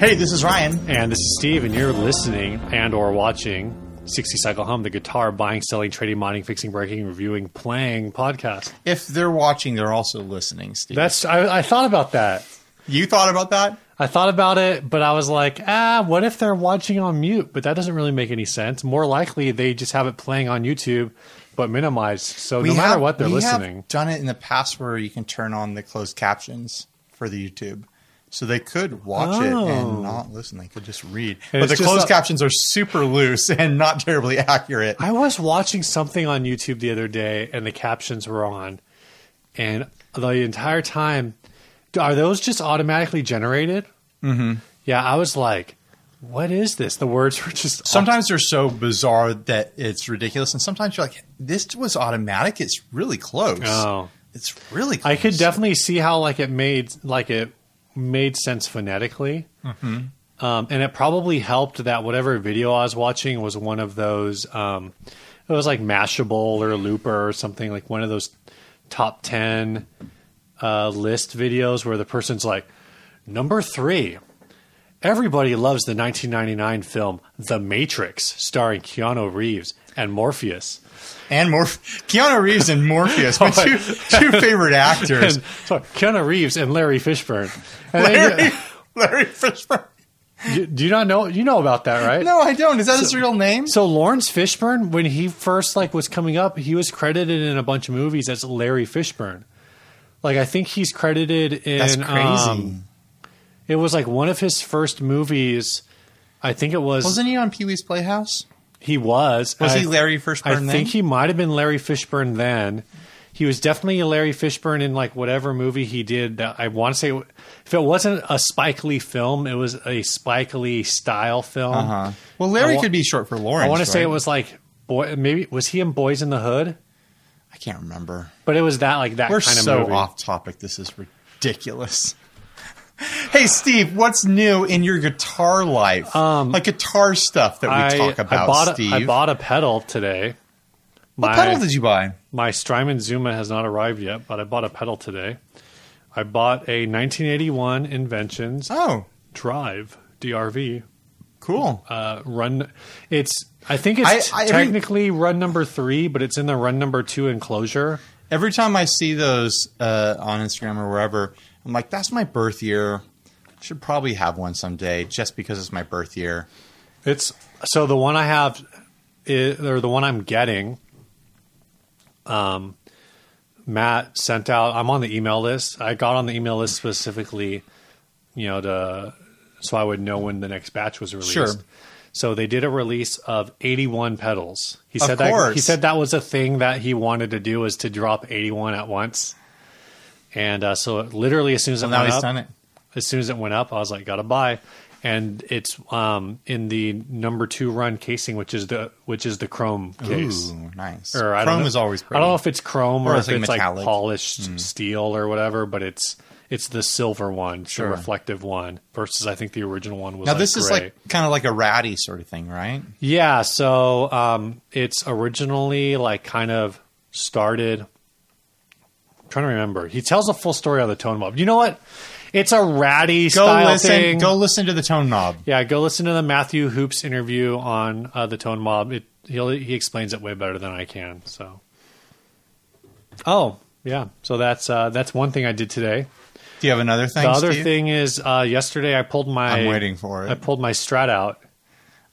Hey, this is Ryan. And this is Steve, and you're listening and or watching 60 Cycle Hum, the guitar buying, selling, trading, mining, fixing, breaking, reviewing, playing podcast. If they're watching, they're also listening, Steve. That's I, I thought about that. you thought about that? I thought about it, but I was like, ah, what if they're watching on mute? But that doesn't really make any sense. More likely, they just have it playing on YouTube, but minimized. So no matter have- what, they're we listening. have done it in the past where you can turn on the closed captions for the YouTube. So they could watch it Oh. and not listen. They could just read. And but the closed a- captions are super loose and not terribly accurate. I was watching something on YouTube the other day, and the captions were on, and the entire time, are those just automatically generated? Mm-hmm. Yeah, I was like, "What is this?" The words were just Sometimes they're so bizarre that it's ridiculous, and sometimes you're like, "This was automatic. It's really close. Oh. It's really close." I could definitely see how like it made like it made sense phonetically, Mm-hmm. um, and it probably helped that whatever video I was watching was one of those. Um, it was like Mashable or Looper or something like one of those top ten uh, list videos where the person's like number three. Everybody loves the 1999 film The Matrix, starring Keanu Reeves and Morpheus. And Morph- Keanu Reeves and Morpheus, my two, two favorite actors. And, sorry, Keanu Reeves and Larry Fishburne. And Larry, Larry Fishburne. Do, do you not know? You know about that, right? No, I don't. Is that his real name? So Lawrence Fishburne, when he first like was coming up, he was credited in a bunch of movies as Larry Fishburne. Like I think he's credited in. That's crazy. um, it was like one of his first movies. I think it was. Wasn't he on Pee Wee's Playhouse? He was? Was I- he Larry Fishburne I then? think he might have been Larry Fishburne then. He was definitely a Larry Fishburne in like whatever movie he did. That I want to say, if it wasn't a Spike Lee film, it was a Spike Lee style film. Uh-huh. Well, Larry wa- could be short for Lawrence. I want to say it was like boy. Maybe was he in Boys in the Hood? I can't remember. But it was that like that We're kind of so movie. off topic. This is ridiculous. Hey, Steve, what's new in your guitar life? Um, like guitar stuff that we I, talk about, I bought Steve. A, I bought a pedal today. what My, pedal did you buy? my Strymon Zuma has not arrived yet, but I bought a pedal today. I bought a 1981 Inventions Oh, Drive DRV cool. uh, run. It's I think it's I- I- every- technically run number three, but it's in the run number two enclosure. Every time I see those uh, on Instagram or wherever, I'm like, that's my birth year. I should probably have one someday just because it's my birth year. It's so the one I have, i or the one I'm getting. Um, Matt sent out. I'm on the email list. I got on the email list specifically, you know, to so I would know when the next batch was released. Sure. So they did a release of 81 pedals. He said that he said that was a thing that he wanted to do was to drop 81 at once. And uh, so literally as soon as it Well, went he's up, done it. as soon as it went up, I was like, gotta buy. And it's um, in the number two run casing, which is the which is the chrome case. Ooh, nice. Or I Chrome know- is always I don't know if it's chrome Or or, it's if like it's metallic. like polished steel or whatever, but it's it's the silver one, Sure. the reflective one, versus I think the original one was now like this is like kind of like a ratty sort of thing, right? Yeah, so um, it's originally like kind of started. Trying to remember. He tells a full story on the tone mob. You know what? It's a ratty Go style listen. thing. Go listen to the tone mob. yeah, go listen to the Matthew Hoops interview on uh, the Tone Mob. It, he'll, he explains it way better than I can. So, oh yeah, so that's uh, that's one thing I did today. Do you have another thing? The other Steve? thing is uh, yesterday I pulled my I'm waiting for it. I pulled my Strat out.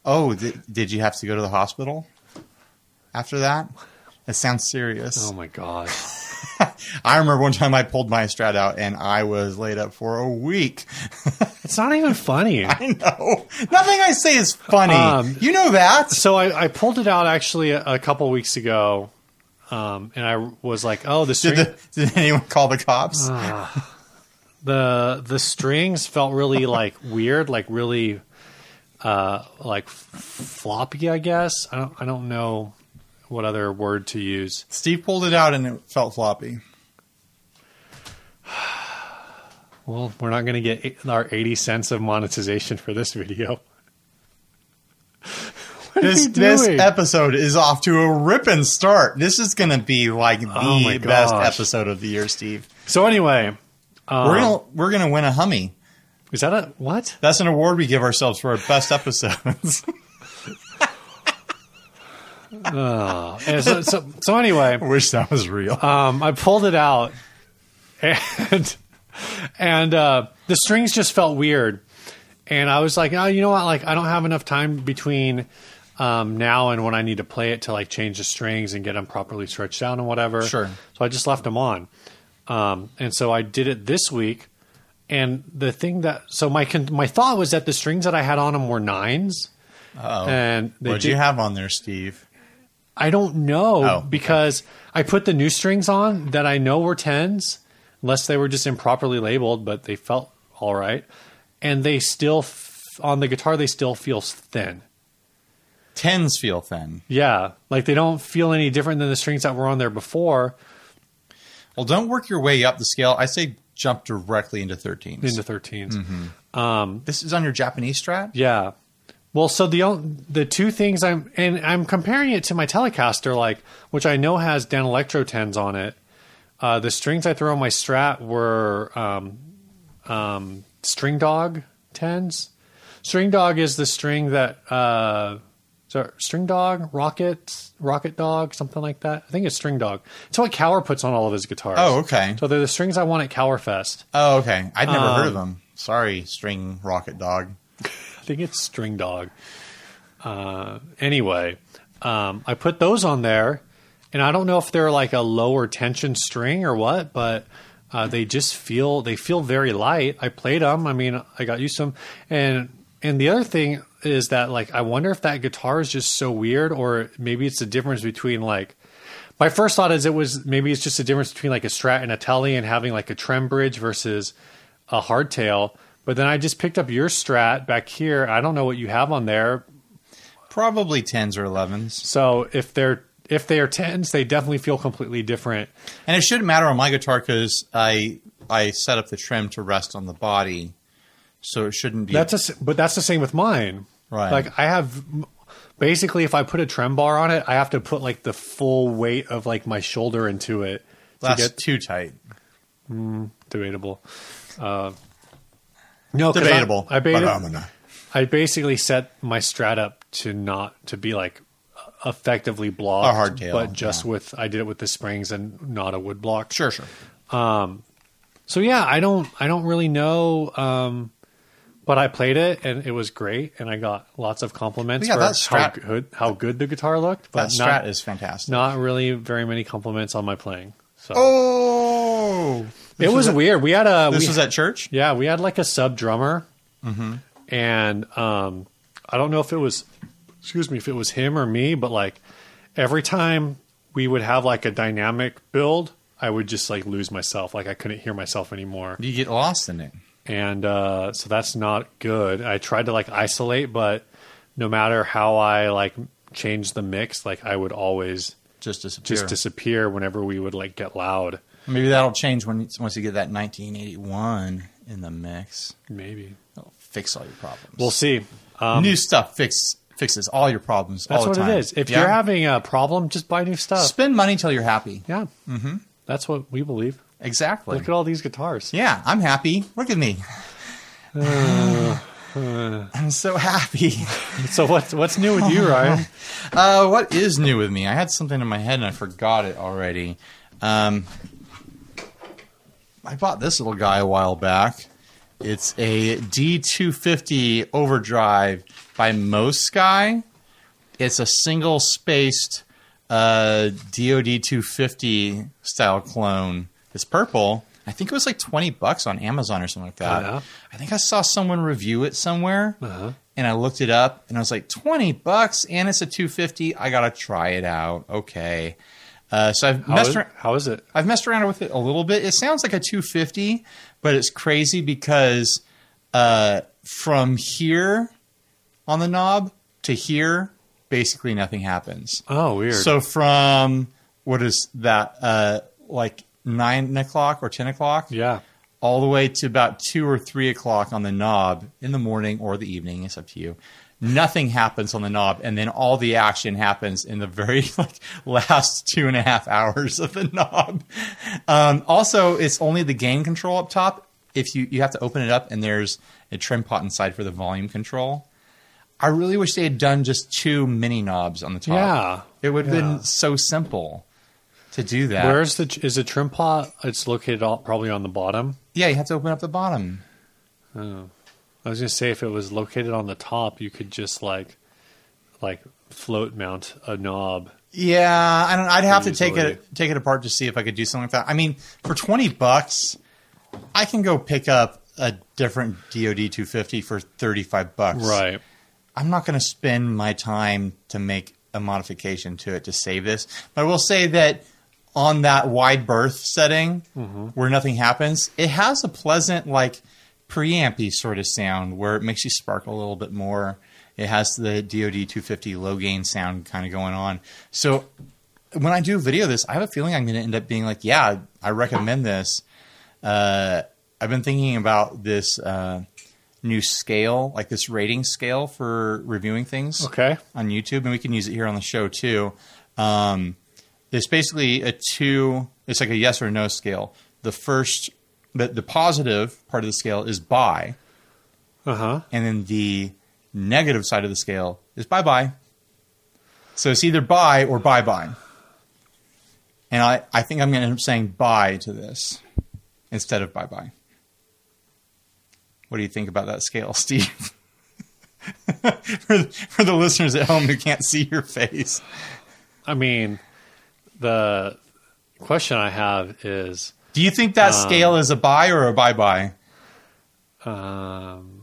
Oh, did, did you have to go to the hospital after that? That sounds serious. Oh my god. I remember one time I pulled my strat out and I was laid up for a week. It's not even funny. I know. Nothing I say is funny. Um, you know that. So I, I pulled it out actually a, a couple weeks ago, um, and I was like, "Oh, the Did, string, the, did anyone call the cops? the the strings felt really like weird, like really uh, like f- floppy. I guess I don't I don't know what other word to use. Steve pulled it out and it felt floppy. Well, we're not going to get our eighty cents of monetization for this video. This this episode is off to a ripping start. This is going to be like the Oh best episode of the year, Steve. so anyway, um, we're gonna we're gonna win a Hummy. Is that a what? That's an award we give ourselves for our best episodes. And so, so, so anyway, I wish that was real. um, I pulled it out, and and uh, the strings just felt weird. And I was like, oh, you know what? Like, I don't have enough time between um, now and when I need to play it to like change the strings and get them properly stretched out and whatever. Sure. So I just left them on. Um, and so I did it this week. And the thing that so my con- my thought was that the strings that I had on them were nines, Oh, and what did, do you have on there, Steve? I don't know Oh, okay. because I put the new strings on that I know were tens, unless they were just improperly labeled, but they felt all right, and they still f- on the guitar they still feel thin. Tens feel thin. Yeah, like they don't feel any different than the strings that were on there before Well, don't work your way up the scale. I say jump directly into 13s. into 13s. Mm-hmm. this is on your Japanese strat? Yeah. Well, so the the two things I'm and I'm comparing it to my Telecaster, like which I know has Danelectro tens on it. Uh, the strings I throw on my Strat were um, um, String Dog tens. String Dog is the string that uh, so String Dog, Rocket, Rocket Dog, something like that. I think it's String Dog. It's what Kauer puts on all of his guitars. Oh, okay. So they're the strings I want at Kauer Fest. Oh, okay. I'd never heard of Um, them. Sorry, string rocket dog. I think it's String Dog. Uh, anyway, um, I put those on there, and I don't know if they're like a lower tension string or what, but uh, they just feel they feel very light. I played them. I mean, I got used to them, and and the other thing is that like I wonder if that guitar is just so weird, or maybe it's the difference between like. My first thought is it was maybe it's just a difference between like a Strat and a Tele and having like a trem bridge versus a hardtail. But then I just picked up your Strat back here. I don't know what you have on there. Probably 10s or 11s. So if they're if they are tens, they definitely feel completely different. And it shouldn't matter on my guitar because I I set up the trem to rest on the body, so it shouldn't be. That's a, but that's the same with mine. Right. Like I have basically if I put a trem bar on it, I have to put like the full weight of like my shoulder into it to get too tight. debatable. Uh, no, I- Debatable. I, beta- I'm I basically set my strat up to not to be like effectively blocked, A hardtail, but just yeah. with I did it with the springs and not a wood block. Sure, sure. So yeah, I don't I don't really know, um, but I played it and it was great, and I got lots of compliments Yeah, for that how good how good the guitar looked. But That not, strat is fantastic. not really very many compliments on my playing. So oh, it was at- weird. We had a This we, was at church. Yeah, we had like a sub drummer, Mm-hmm. and um, I don't know if it was, excuse me, if it was him or me, but like every time we would have like a dynamic build, I would just like lose myself, like I couldn't hear myself anymore, You get lost in it. and uh, so that's not good. I tried to like isolate, but no matter how I like change the mix, like I would always Just disappear. just disappear whenever we would like get loud. Maybe that'll change when once you get that 1981 in the mix. Maybe It'll fix all your problems. we'll see. Um, New stuff fix fixes all your problems. That's all the what time. it is. If Yeah? you're having a problem, just buy new stuff. spend money till you're happy. Yeah. Mm-hmm. That's what we believe. Exactly. Look at all these guitars. yeah, I'm happy. Look at me. I'm so happy. So what's what's new with you, Ryan? Uh, what is new with me? I had something in my head and I forgot it already. Um, I bought this little guy a while back. It's a D250 overdrive by Mosky. It's a single spaced uh, DoD 250 style clone. It's purple. I think it was like 20 bucks on Amazon or something like that. Yeah? I think I saw someone review it somewhere Uh-huh. and I looked it up and I was like, 20 bucks and it's a 250. I got to try it out. Okay. Uh, so I've How messed is, around. how is it? I've messed around with it a little bit. It sounds like a 250, but it's crazy because uh, from here on the knob to here, basically nothing happens. Oh, weird. So from what is that, uh, like nine o'clock or 10 o'clock, yeah. all the way to about two or three o'clock on the knob in the morning or the evening. It's up to you. Nothing happens on the knob, and then all the action happens in the very like last two and a half hours of the knob. Um, also, it's only the gain control up top. if you you have to open it up and there's a trim pot inside for the volume control. I really wish they had done just two mini knobs on the top. Yeah. It would have Yeah. been so simple to do that. Where's the is the trim pot? It's located all, probably on the bottom. yeah, you have to open up the bottom. Oh. I was gonna say if it was located on the top, you could just like like float mount a knob. Yeah, I don't. I'd have to take it take it apart to see if I could do something like that. I mean, for twenty bucks, I can go pick up a different DoD two fifty for thirty five bucks. Right. I'm not going to spend my time to make a modification to it to save this. But I will say that on that wide berth setting where nothing happens, it has a pleasant like preampy sort of sound where it makes you sparkle a little bit more. It has the DoD 250 low gain sound kind of going on. So when I do video this, I have a feeling I'm going to end up being like, yeah, I recommend this. Uh, I've been thinking about this uh, new scale, like this rating scale for reviewing things Okay. on YouTube, and we can use it here on the show too. Um, it's basically a two. It's like a yes or no scale. The first, the, the positive part of the scale is buy, Uh huh. and then the negative side of the scale is bye bye. So it's either buy or bye bye. And I, I think I'm going to end up saying bye to this instead of bye bye. What do you think about that scale, Steve? for, for the listeners at home who can't see your face. I mean, the question I have is, Do you think that Um, scale is a buy or a buy buy? um,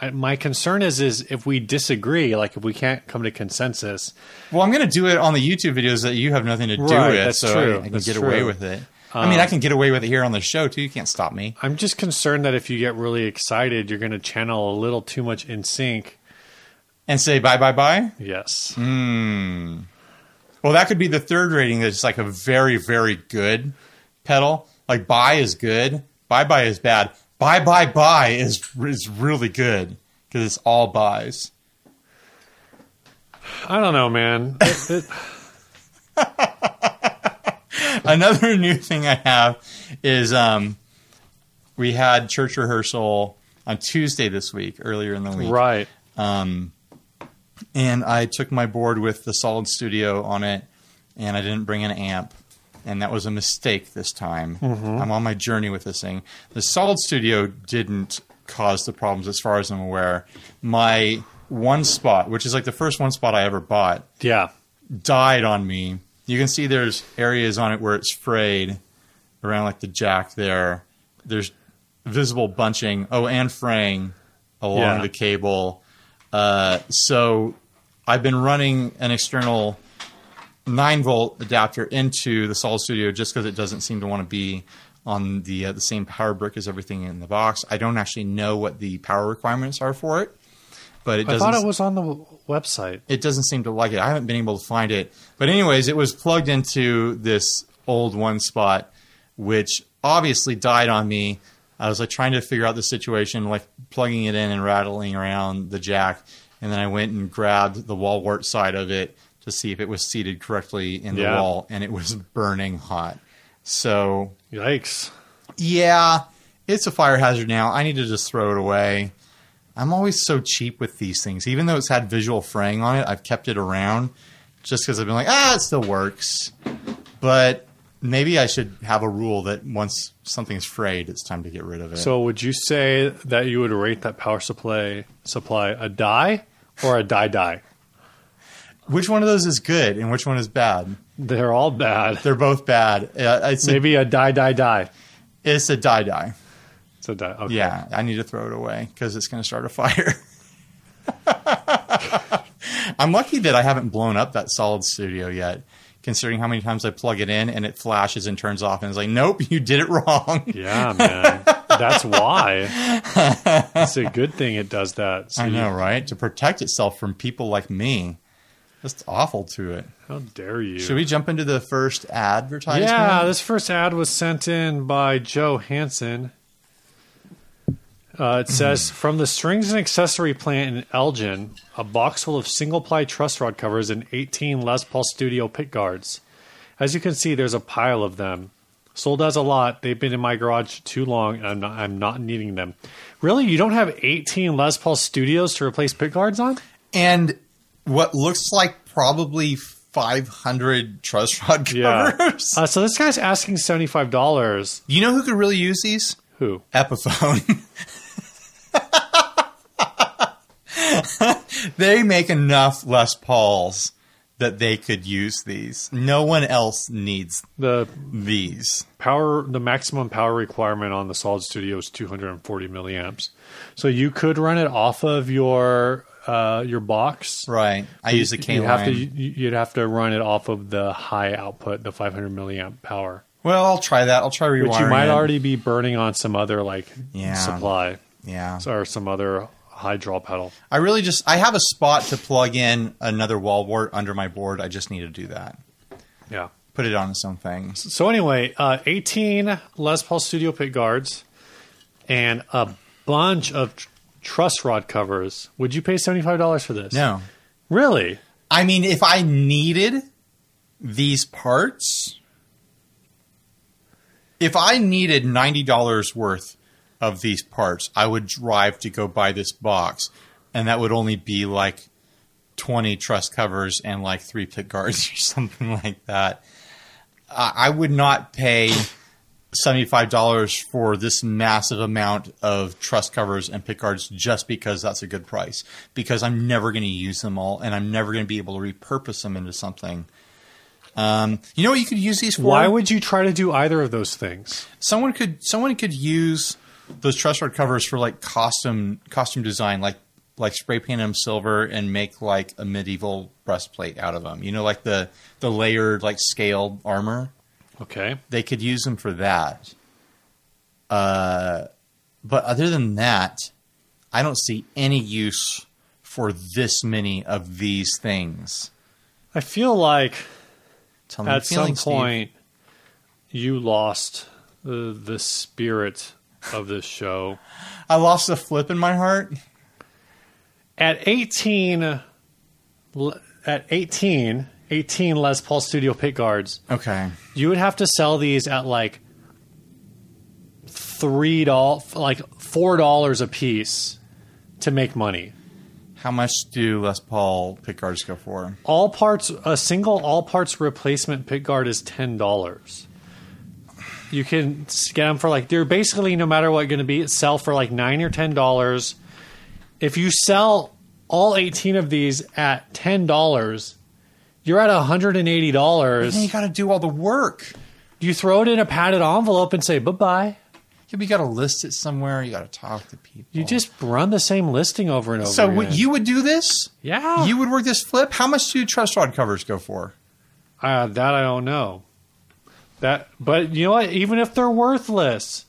I, my concern is, is if we disagree, like if we can't come to consensus, Well, I'm going to do it on the YouTube videos that you have nothing to do Right, with, that's so true, I, I can that's get true. away with it. I mean, I can get away with it here on the show too. You can't stop me. I'm just concerned that if you get really excited, you're going to channel a little too much in sync. And say bye bye bye. Yes. Hmm. Well, that could be the third rating. That's like a very very good pedal. Like bye is good, bye bye is bad. Bye bye bye is is really good because it's all buys. I don't know, man. It- it- Another new thing I have is um, we had church rehearsal on Tuesday this week, earlier in the week. right. Um, and I took my board with the Solid Studio on it, and I didn't bring an amp, and that was a mistake this time. I'm on my journey with this thing. The Solid Studio didn't cause the problems, as far as I'm aware. My 1Spot, which is like the first 1Spot I ever bought, Yeah. died on me. You can see there's areas on it where it's frayed around like the jack there. There's visible bunching. Oh, and fraying along Yeah. the cable. Uh, so I've been running an external 9 volt adapter into the Solid Studio just because it doesn't seem to want to be on the uh, the same power brick as everything in the box. I don't actually know what the power requirements are for it, but it I thought it was on the website. it doesn't seem to like it. I haven't been able to find it. But anyways, it was plugged into this old 1Spot, which obviously died on me. I was like trying to figure out the situation, like plugging it in and rattling around the jack, and then I went and grabbed the wall wart side of it to see if it was seated correctly in the Yeah. wall, and it was burning hot. So Yikes. yeah, it's a fire hazard now. I need to just throw it away. I'm always so cheap with these things. Even though it's had visual fraying on it, I've kept it around just because I've been like, ah, it still works. But maybe I should have a rule that once something's frayed, it's time to get rid of it. So would you say that you would rate that power supply supply a die or a die die? which one of those is good and which one is bad? They're all bad. They're both bad. Uh, it's, a, Maybe a die die die. it's a die die. It's a die. Okay. Yeah, I need to throw it away because it's going to start a fire. I'm lucky that I haven't blown up that solid studio yet, considering how many times I plug it in and it flashes and turns off and it's like, nope, you did it wrong. Yeah, man. That's why. It's a good thing it does that. So I you- know, right? To protect itself from people like me. That's awful to it. How dare you? Should we jump into the first advertisement? Yeah, this first ad was sent in by Joe Hansen. Uh, it says from the strings and accessory plant in Elgin, a box full of single ply truss rod covers and 18 Les Paul Studio pit guards. As you can see, there's a pile of them. Sold as a lot. They've been in my garage too long, and I'm not. I'm not needing them. Really, you don't have 18 Les Paul Studios to replace pick guards on? And what looks like probably 500 truss rod covers. Uh, so this guy's asking seventy five dollars. You know who could really use these? Who? Epiphone. they make enough Les Pauls that they could use these. No one else needs The these. power, the maximum power requirement on the Solid Studio is two hundred and forty milliamps. So you could run it off of your uh, your box. Right. I use the K You'd have to you- you'd have to run it off of the high output, the 500 milliamp power, Well, I'll try that. I'll try rewiring. which you might it. already be burning on some other like Yeah. supply Yeah. or some other high draw pedal. I really just I have a spot to plug in another wall wart under my board. I just need to do that. Yeah. Put it on its own thing. So anyway, uh, 18 Les Paul Studio pick guards and a bunch of tr- truss rod covers. Would you pay $75 for this? No. Really? I mean, if I needed these parts, if I needed ninety dollars worth of these parts, I would drive to go buy this box, and that would only be like twenty truss covers and like three pick guards or something like that. I I would not pay seventy-five dollars for this massive amount of truss covers and pick guards just because that's a good price. Because I'm never going to use them all, and I'm never going to be able to repurpose them into something. Um, you know what you could use these for? Why would you try to do either of those things? someone could someone could use those truss rod covers for like costume costume design, like like spray paint them silver and make like a medieval breastplate out of them. You know, like the the layered like scaled armor. Okay. they could use them for that. Uh, but other than that, I don't see any use for this many of these things. I feel like at some feelings, Steve. point you lost the, the spirit of this show. I lost a flip in my heart. At 18 at 18 18 Les Paul Studio pick guards, Okay, you would have to sell these at like three dollars, like four dollars a piece to make money. how much do Les Paul pick guards go for? All parts, a single all parts replacement pick guard is ten dollars. You can get them for like they're basically no matter what going to be sell for like nine or ten dollars. If you sell all eighteen of these at ten dollars, you're at hundred and eighty Then dollars. you got to do all the work. You throw it in a padded envelope and say bye bye. Yeah, you got to list it somewhere. You got to talk to people. You just run the same listing over and over. so again. you would do this? yeah, You would work this flip? How much do truss rod covers go for? Uh, that I don't know. That, but you know what? Even if they're worthless,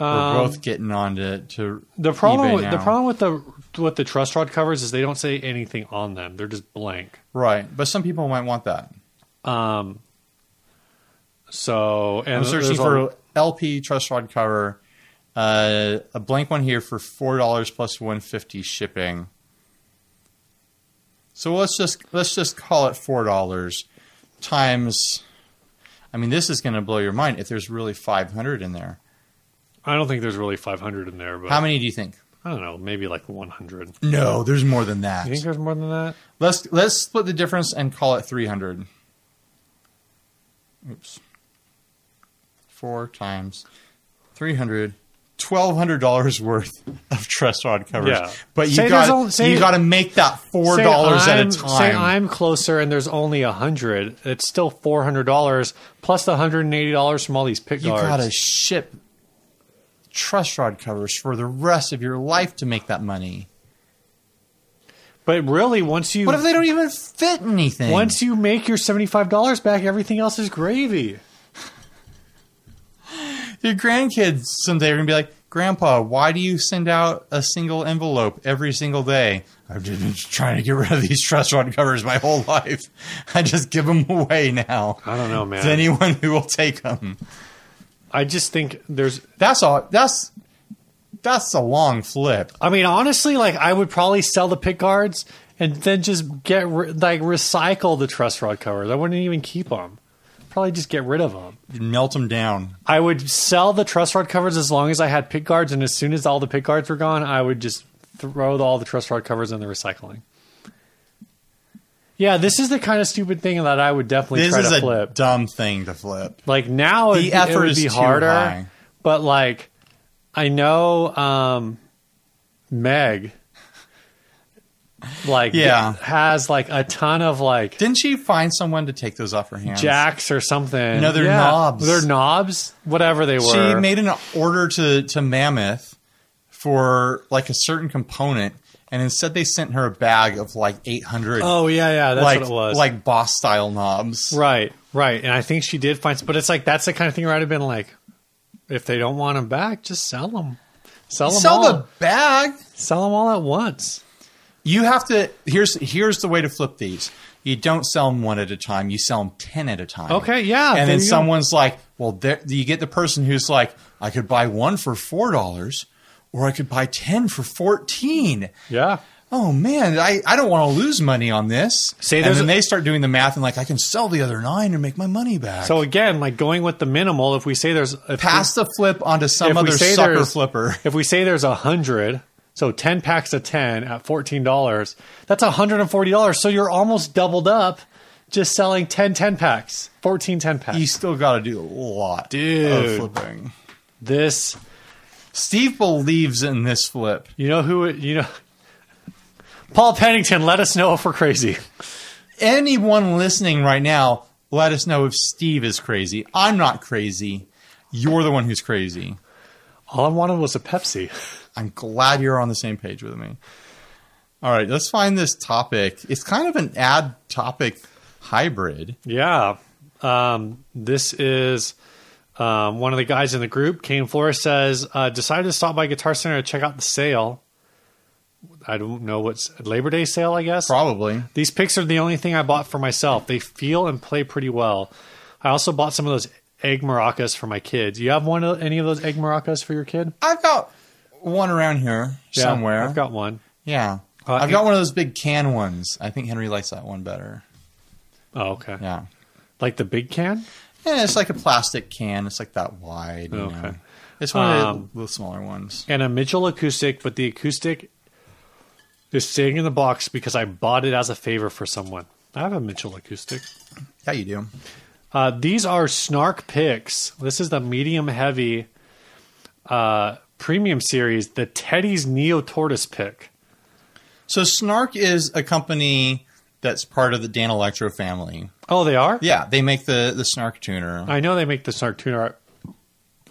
We're um, both getting on to, to the problem with, the problem with the with the truss rod covers is they don't say anything on them. They're just blank. right, but some people might want that. Um. So and I'm searching for LP truss rod cover, uh, a blank one here for four dollars plus one fifty shipping. So let's just let's just call it four dollars times. I mean, this is going to blow your mind if there's really five hundred in there. I don't think there's really 500 in there, but How many do you think? I don't know, maybe like 100. No, there's more than that. You think there's more than that? Let's let's split the difference and call it three hundred. Oops. Four times three hundred. Twelve hundred dollars worth of truss rod covers, Yeah. but you Say got only- say- you got to make that four dollars at a I'm- Say. I'm closer and there's only a hundred. It's still four hundred dollars plus the hundred and eighty dollars from all these pick you got to ship truss rod covers for the rest of your life to make that money. But really, once you What if they don't even fit anything? once you make your seventy five dollars back, everything else is gravy. Your grandkids someday are gonna be like, Grandpa, why do you send out a single envelope every single day? I've just been trying to get rid of these truss rod covers my whole life. I just give them away now I don't know, man. to anyone who will take them. I just think there's. That's all. That's that's a long flip. I mean, honestly, like I would probably sell the pick guards and then just get re- like recycle the truss rod covers. I wouldn't even keep them. Probably just get rid of them. Melt them down. I would sell the truss rod covers as long as I had pick guards, and as soon as all the pick guards were gone, I would just throw all the truss rod covers in the recycling. Yeah, this is the kind of stupid thing that I would definitely This try is to a flip. dumb thing to flip. Like now, The it, it effort would is be too harder. high. But like, I know um, Meg, like, Yeah. has like a ton of like Didn't she find someone to take those off her hands? jacks or something. No, they're Yeah, knobs. They're knobs, whatever they were. She made an order to to Mammoth for like a certain component, and instead they sent her a bag of like eight hundred. oh yeah, yeah, that's like what it was. like boss style knobs. right, right. And I think she did find, but it's like that's the kind of thing where I'd have been like, if they don't want them back, just sell them. Sell them Sell all. the bag. Sell them all at once. You have to. Here's here's the way to flip these. You don't sell them one at a time. You sell them ten at a time. Okay, yeah, And then go. someone's like, "Well, there, you get the person who's like, I could buy one for four dollars, or I could buy ten for fourteen. Yeah. Oh man, I, I don't want to lose money on this. Say and then a- they start doing the math and like, I can sell the other nine and make my money back. So again, like going with the minimal, if we say there's pass the flip onto some other sucker flipper. If we say there's a hundred, so ten packs of ten at fourteen dollars, that's hundred and forty dollars. So you're almost doubled up just selling 10 10 packs, 14 10 packs. You still got to do a lot Dude. of flipping. this, Steve believes in this flip. you know who it- you know. Paul Pennington, let us know if we're crazy. Anyone listening right now, let us know if Steve is crazy. I'm not crazy. You're the one who's crazy. All I wanted was a Pepsi. I'm glad you're on the same page with me. All right, let's find this topic. It's kind of an ad topic hybrid. Yeah. Um, this is um, one of the guys in the group. Kane Flores says, uh, decided to stop by Guitar Center to check out the sale. I don't know what's Labor Day sale, I guess. Probably. These picks are the only thing I bought for myself. They feel and play pretty well. I also bought some of those egg maracas for my kids. You have one of any of those egg maracas for your kid? I've got one around here Yeah, somewhere. I've got one. yeah. Uh, I've got one of those big can ones. I think Henry likes that one better. Oh, okay. Yeah. Like the big can? Yeah, it's like a plastic can. It's like that wide. You Okay. know. It's one Um, of the, the smaller ones. and a Mitchell acoustic, but the acoustic is staying in the box because I bought it as a favor for someone. I have a Mitchell acoustic. Yeah, you do. Uh, these are Snark picks. This is the medium heavy uh, premium series, the Teddy's Neo Tortoise pick. So Snark is a company that's part of the Danelectro family. Oh, they are? Yeah, they make the the Snark tuner. I know they make the Snark tuner.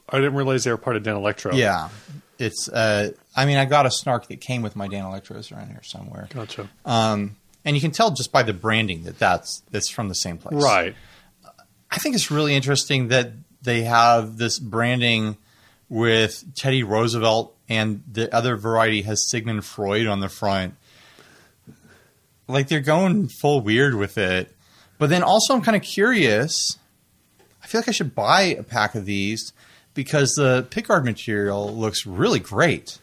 I didn't realize they were part of Danelectro. yeah, it's. Uh, I mean, I got a Snark that came with my Danelectros around here somewhere. Gotcha. Um, and you can tell just by the branding that that's that's from the same place. Right. I think it's really interesting that they have this branding with Teddy Roosevelt and the other variety has Sigmund Freud on the front. Like they're going full weird with it. But then also I'm kind of curious. I feel like I should buy a pack of these because the pickguard material looks really great.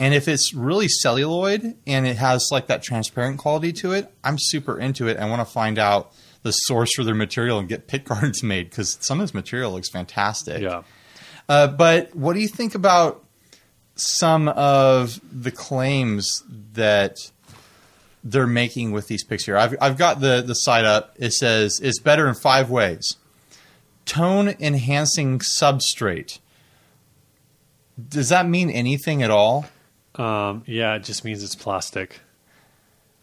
And if it's really celluloid and it has like that transparent quality to it, I'm super into it. I want to find out the source for their material and get pick guards made because some of this material looks fantastic. Yeah. Uh, but what do you think about some of the claims that they're making with these picks here? I've, I've got the, the site up. It says it's better in five ways tone enhancing substrate. Does that mean anything at all? Um, yeah, it just means it's plastic.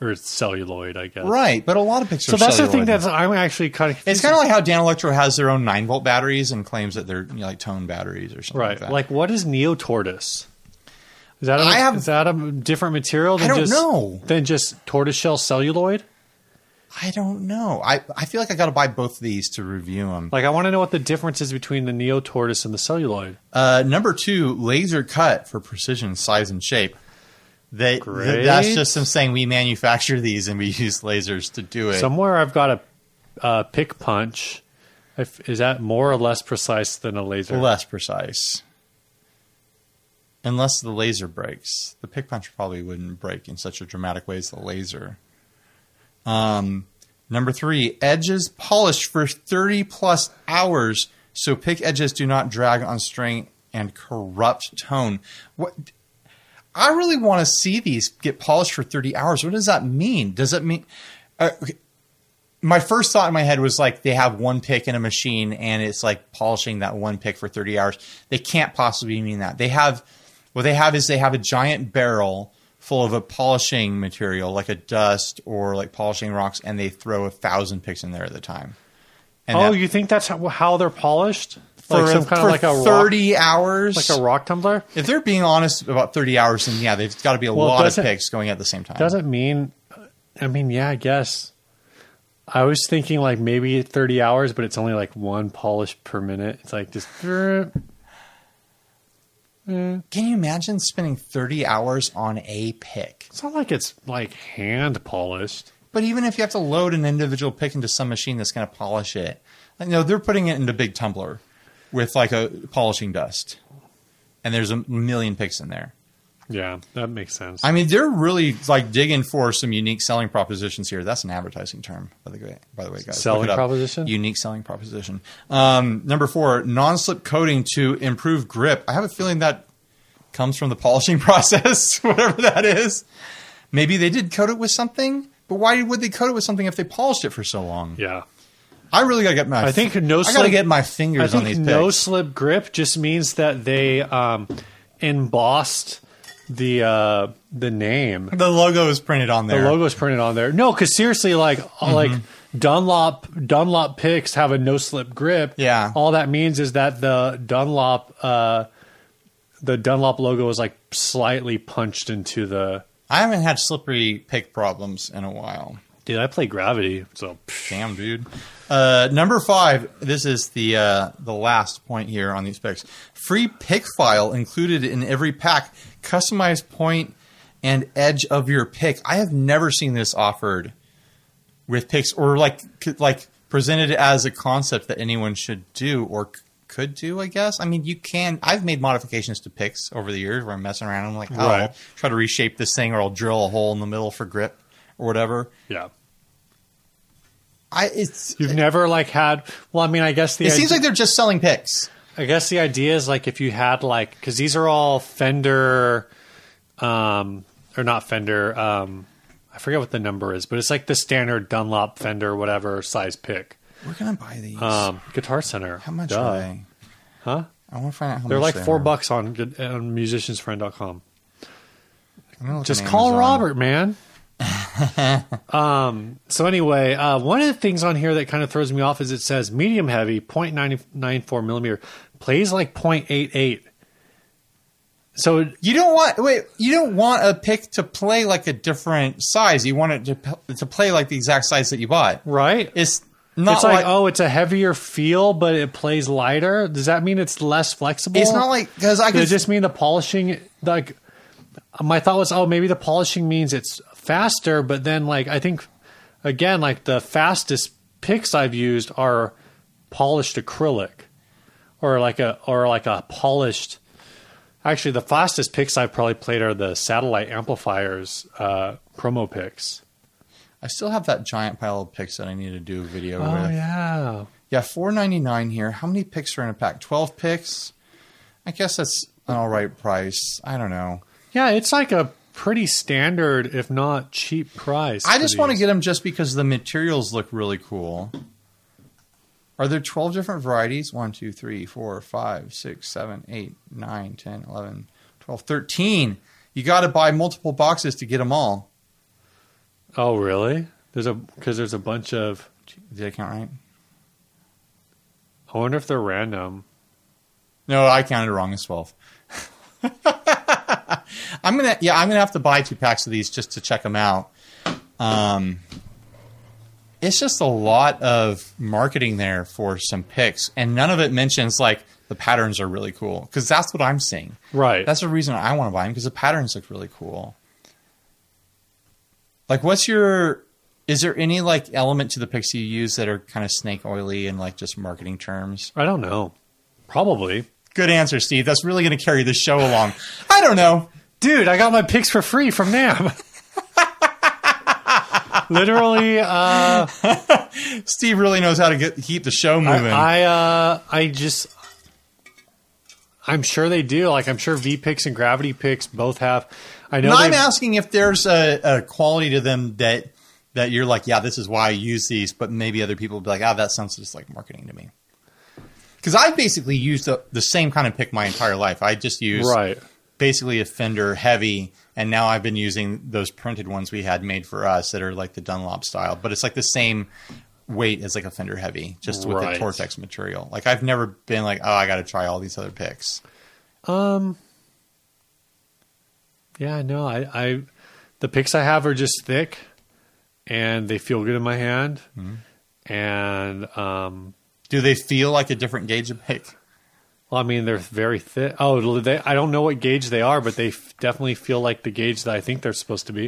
Or celluloid, I guess. Right, but a lot of picks So are that's the thing celluloid. that's I'm actually kind of It's kind of like how Danelectro has their own nine volt batteries and claims that they're you know, like tone batteries or something right. like that. Like, what is Neo Tortoise? Is that a, I have- is that a different material than I don't just know. than just tortoiseshell celluloid? I don't know. I, I feel like I got to buy both of these to review them. Like, I want to know what the difference is between the Neo Tortoise and the celluloid. Uh, number two, laser cut for precision, size, and shape. They, Great. that's just them saying we manufacture these and we use lasers to do it. Somewhere I've got a uh, pick punch. If, is that more or less precise than a laser? less precise. Unless the laser breaks. The pick punch probably wouldn't break in such a dramatic way as the laser. Um, Number three, edges polished for 30 plus hours so pick edges do not drag on string and corrupt tone. What? I really want to see these get polished for 30 hours. What does that mean? Does it mean. Uh. My first thought in my head was like they have one pick in a machine and it's like polishing that one pick for 30 hours. They can't possibly mean that. They have, what they have is they have a giant barrel full of a polishing material like a dust or like polishing rocks and they throw a thousand picks in there at the time. And oh, that- you think that's how, how they're polished? For, like some kind for of like a rock, 30 hours. like a rock tumbler? if they're being honest about 30 hours, then yeah, they've got to be a Well, lot of picks going at the same time. Doesn't mean. I mean, yeah, I guess. I was thinking like maybe 30 hours, but it's only like one polish per minute. It's like just. Eh. Eh. Can you imagine spending 30 hours on a pick? It's not like it's like hand polished. But even if you have to load an individual pick into some machine that's going to polish it, no, they're putting it into a big tumbler with like a polishing dust, and there's a million picks in there. Yeah, that makes sense. I mean, they're really like digging for some unique selling propositions here. That's an advertising term, by the way. By the way, guys, Selling Look it up. proposition? unique selling proposition. Um, number four, non-slip coating to improve grip. I have a feeling that comes from the polishing process, whatever that is. Maybe they did coat it with something, but why would they coat it with something if they polished it for so long? yeah. I really gotta get my. I think no Slip, I gotta get my I fingers on think these no picks. slip grip just means that they um, embossed the uh, the name. the logo is printed on there. The there. logo's printed on there. No, because seriously, like Mm-hmm. like Dunlop Dunlop picks have a no slip grip. Yeah. All that means is that the Dunlop uh, the Dunlop logo is like slightly punched into the. I haven't had slippery pick problems in a while. Dude, I play Gravity, so Damn, dude. Uh, number five. This is the uh, the last point here on these picks. Free pick file included in every pack. Customized point and edge of your pick. I have never seen this offered with picks or like like presented as a concept that anyone should do or c- could do. I guess. I mean, you can. I've made modifications to picks over the years where I'm messing around. I'm like, oh, Right. I'll try to reshape this thing, or I'll drill a hole in the middle for grip or whatever. yeah. I it's You've never like had. Well, I mean, I guess the it seems like they're just selling picks. I guess the idea is like if you had like because these are all Fender, um, or not Fender. Um, I forget what the number is, but it's like the standard Dunlop Fender whatever size pick. We're gonna buy these. Um, Guitar Center. how much Duh. are they? Huh? I want to find out how They're much like they four are. bucks on, good- on musiciansfriend.com. I'm gonna look Just on call Amazon. Robert, man. um, so anyway, uh, one of the things on here that kind of throws me off is it says medium heavy, 0.994 millimeter, plays like 0.88. So You don't want wait. You don't want a pick to play like a different size. You want it to to play like the exact size that you bought. right, It's not it's like, like, oh, it's a heavier feel, but it plays lighter. Does that mean it's less flexible? it's not like because I Does could it just mean the polishing? Like, my thought was, oh, maybe the polishing means it's faster. But then, like, I think again, like the fastest picks I've used are polished acrylic, or like a or like a polished. Actually, the fastest picks I've probably played are the satellite amplifiers uh, promo picks. I still have that giant pile of picks that I need to do a video with. Oh with. yeah, Yeah, four ninety nine here. How many picks are in a pack? Twelve picks. I guess that's an all right price. I don't know. yeah. It's like a pretty standard, if not cheap price. I just want to get them just because the materials look really cool. Are there 12 different varieties? 1, 2, 3, 4, 5, 6, 7, 8, 9, 10, 11, 12, 13. You got to buy multiple boxes to get them all. Oh really? There's a because there's a bunch of. Did I count right? I wonder if they're random. No, I counted wrong. It's 12. I'm to, yeah, I'm to have to buy two packs of these just to check them out. Um, it's just a lot of marketing there for some picks, and none of it mentions like the patterns are really cool because that's what I'm seeing. Right. That's the reason I want to buy them because the patterns look really cool. Like, what's your? Is there any like element to the picks you use that are kind of snake oily and like just marketing terms? I don't know. Probably. Good answer, Steve. That's really going to carry the show along. I don't know. Dude, I got my picks for free from NAMM. Literally, uh, Steve really knows how to get keep the show moving. I, I, uh, I just, I'm sure they do. Like, I'm sure V picks and Gravity picks both have. I know. No, I'm asking if there's a, a quality to them that that you're like, yeah, this is why I use these, but maybe other people will be like, ah, that sounds just like marketing to me. Because I've basically used the, the same kind of pick my entire life. I just use right. Basically a Fender heavy, and now I've been using those printed ones we had made for us that are like the Dunlop style, but it's like the same weight as like a Fender heavy, just with Right. the Tortex material. Like I've never been like, oh, I got to try all these other picks. Um. Yeah, no, I, I, the picks I have are just thick, and they feel good in my hand, Mm-hmm. and um, Do they feel like a different gauge of pick? Well, I mean they're very thick. Oh, they, I don't know what gauge they are, but they f- definitely feel like the gauge that I think they're supposed to be.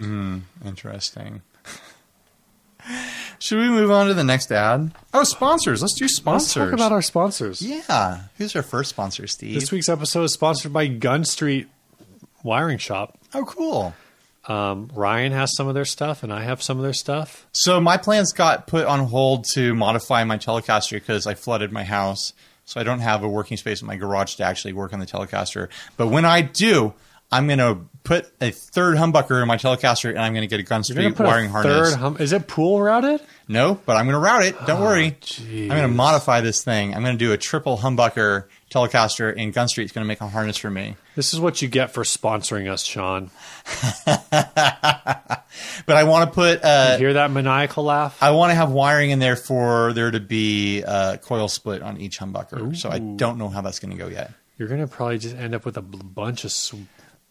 Interesting. Should we move on to the next ad? Oh, sponsors. Let's do Let's sponsors. talk about our sponsors. yeah. Who's our first sponsor, Steve? This week's episode is sponsored by Gunstreet Wiring Shop. oh, cool. Um, Ryan has some of their stuff, and I have some of their stuff. So my plans got put on hold to modify my Telecaster because I flooded my house. So I don't have a working space in my garage to actually work on the Telecaster. But when I do, I'm going to put a third humbucker in my Telecaster and I'm going to get a Gunstreet wiring harness. third. Hum- is it pool routed? No, but I'm going to route it. Don't worry. jeez. I'm going to modify this thing. I'm going to do a triple humbucker Telecaster, and Gunstreet's going to make a harness for me. This is what you get for sponsoring us, Sean. But I want to put. Uh, You hear that maniacal laugh? I want to have wiring in there for there to be a coil split on each humbucker. So I don't know how that's going to go yet. You're gonna probably just end up with a bunch of sw-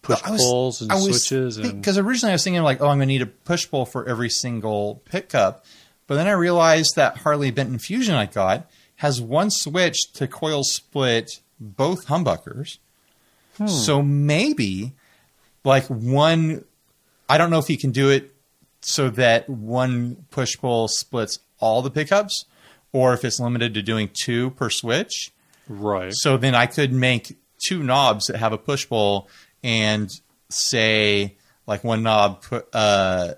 push was- pulls and switches. think- and Because originally I was thinking like, oh, I'm going to need a push pull for every single pickup. But then I realized that Harley Benton Fusion I got has one switch to coil split both humbuckers. Hmm. So maybe like one, I don't know if he can do it so that one push pull splits all the pickups or if it's limited to doing two per switch. right. So then I could make two knobs that have a push pull and say like one knob put, uh,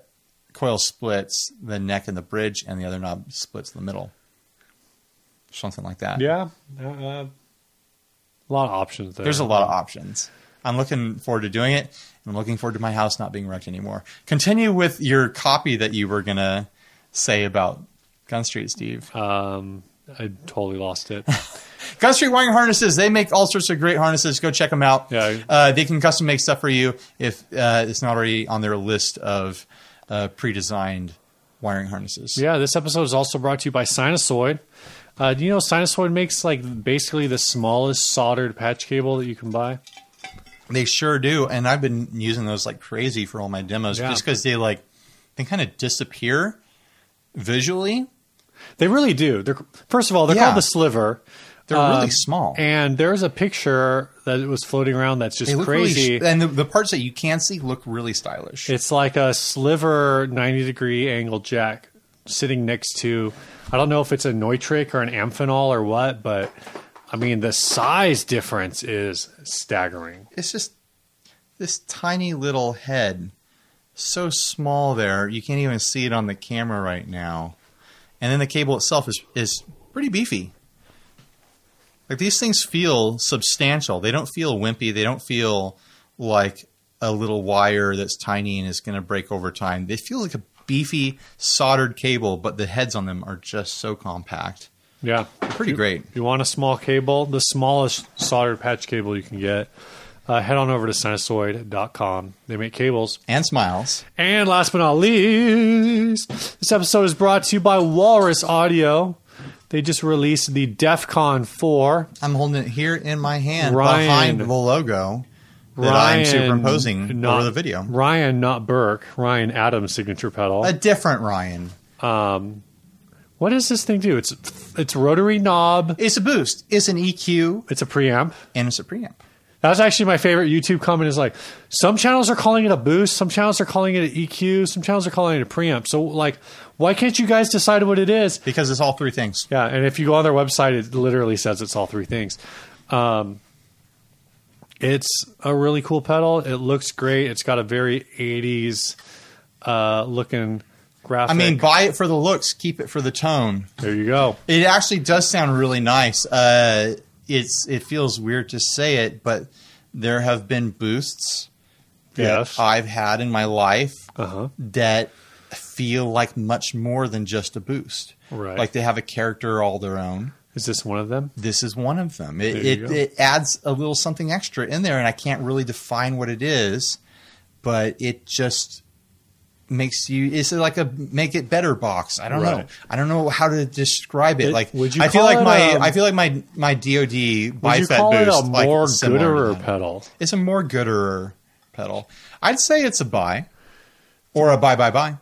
coil splits the neck and the bridge and the other knob splits the middle. Something like that. Yeah, uh, uh, a lot of options there. There's a lot of options. I'm looking forward to doing it. I'm looking forward to my house not being wrecked anymore. Continue with your copy that you were going to say about Gunstreet, Steve. Um, I totally lost it. Gunstreet Wiring Harnesses. They make all sorts of great harnesses. Go check them out. Yeah. Uh, they can custom make stuff for you if uh, it's not already on their list of uh, pre-designed wiring harnesses. yeah, this episode is also brought to you by Sinasoid. Uh, do you know Sinasoid makes like basically the smallest soldered patch cable that you can buy? They sure do, and I've been using those like crazy for all my demos, Yeah. just because they like they kind of disappear visually. They really do. They're first of all, they're Yeah. called the Sliver. They're Um, really small. And there's a picture that was floating around that's just look really crazy. sh- and the, the parts that you can see look really stylish. It's like a sliver 90 degree angle jack sitting next to, I don't know if it's a Neutrik or an Amphenol or what, but I mean, the size difference is staggering. it's just this tiny little head, so small there you can't even see it on the camera right now. And then the cable itself is is pretty beefy. Like these things feel substantial. They don't feel wimpy. They don't feel like a little wire that's tiny and is going to break over time. They feel like a beefy soldered cable, but the heads on them are just so compact. Yeah. Pretty great. If you want a small cable, the smallest soldered patch cable you can get, uh, head on over to sinasoid.com. They make cables. And smiles. And last but not least, this episode is brought to you by Walrus Audio. They just released the Defcon 4. I'm holding it here in my hand Ryan. behind the logo that I'm superimposing not- over the video. Ryan, not Burke. Ryan Adams' signature pedal. A different Ryan. Um, what does this thing do? It's it's rotary knob. It's a boost. It's an EQ It's a preamp. and it's a preamp. That's actually my favorite YouTube comment. Is like some channels are calling it a boost, some channels are calling it an EQ, some channels are calling it a preamp. So like, why can't you guys decide what it is? Because it's all three things. Yeah, and if you go on their website, it literally says it's all three things. Um, it's a really cool pedal. It looks great. It's got a very '80s uh, looking graphic. I mean, buy it for the looks, keep it for the tone. there you go. It actually does sound really nice. Uh, it's it feels weird to say it, but there have been boosts that Yes. I've had in my life Uh huh. that feel like much more than just a boost. Right. Like they have a character all their own. Is this one of them? This is one of them. It it, it adds a little something extra in there, and I can't really define what it is, but it just makes you. is it like a make it better box. I don't know. I don't know how to describe it. It- like would you I feel like my um, I feel like my my DoD Would you call it a like more similar to gooder pedal? It's a more gooder pedal. I'd say it's a buy or a buy buy buy.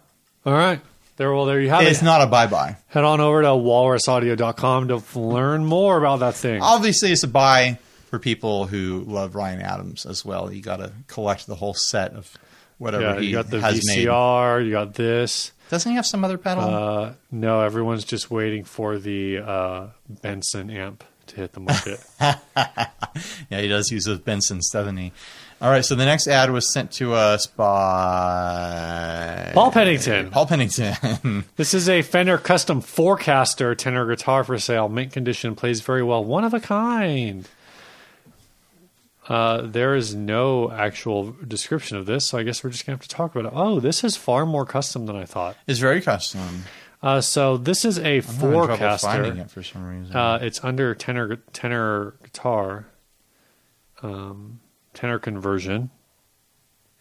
All right. There, well, there you have It's it. It's not a buy bye. Head on over to walrusaudio.com to learn more about that thing. Obviously, it's a buy for people who love Ryan Adams as well. You got to collect the whole set of whatever yeah, he you got the has made. VCR, you got this. Doesn't he have some other pedal? Uh, no, everyone's just waiting for the uh, Benson amp to hit the market. yeah, he does use a Benson, doesn't he? All right, so the next ad was sent to us by Paul Pennington. Paul Pennington. This is a Fender Custom Forecaster tenor guitar for sale. Mint condition, plays very well. One of a kind. Uh, there is no actual description of this, so I guess we're just going to have to talk about it. Oh, this is far more custom than I thought. it's very custom. Uh, so this is a trouble finding it for some reason. Uh, it's under tenor tenor guitar, um, tenor conversion.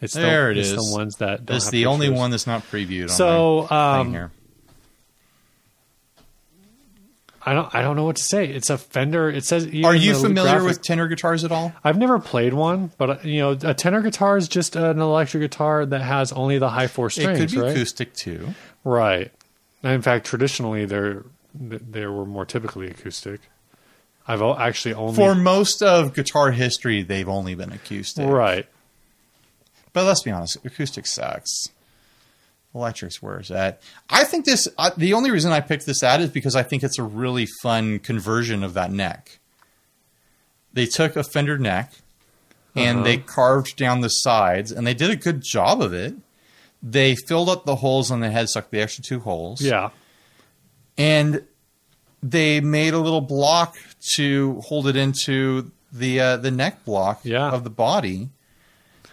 It's There the, it it's is. the ones that don't it's the only one that's not previewed. On So my um, thing here. I don't I don't know what to say. It's a Fender. It says. Are you familiar graphic- with tenor guitars at all? I've never played one, but uh, you know, a tenor guitar is just an electric guitar that has only the high four strings, it could be right? acoustic too. Right. And in fact, traditionally, they're they were more typically acoustic. I've actually only For most of guitar history, they've only been acoustic. right. But let's be honest, acoustic sucks. Electric's where is that? I think this. Uh, the only reason I picked this ad is because I think it's a really fun conversion of that neck. They took a Fender neck and Uh-huh. they carved down the sides, and they did a good job of it. They filled up the holes on the headstock, the extra two holes. Yeah. and they made a little block to hold it into the uh, the neck block Yeah. of the body.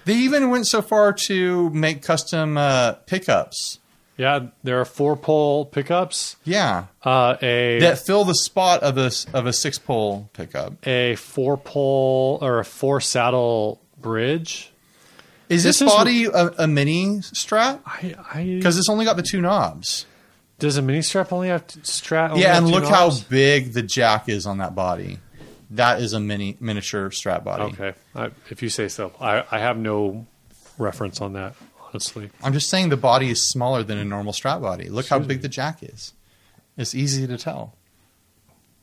They even went so far to make custom uh, pickups. Yeah. There are four pole pickups. Yeah, Uh, a that fill the spot of a of a six pole pickup. a four pole or a four saddle bridge. Is this, This is- body a, a mini Strat? I, I Because it's only got the two knobs. does a mini Strat only have t- Strat? only yeah, and look how big the jack is on that body. That is a mini miniature Strat body. Okay, I, if you say so. I, I have no reference on that, honestly. I'm just saying the body is smaller than a normal Strat body. Look how big me. the jack is. It's easy to tell.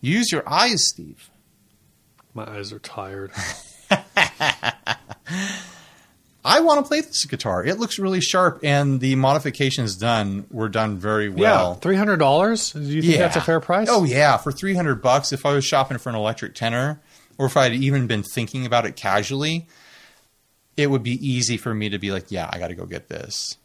Use your eyes, Steve. My eyes are tired. I want to play this guitar. It looks really sharp, and the modifications done were done very yeah, well. three hundred dollars. Do you think that's a fair price? Oh yeah, for three hundred bucks. If I was shopping for an electric tenor, or if I'd even been thinking about it casually, it would be easy for me to be like, yeah, I got to go get this.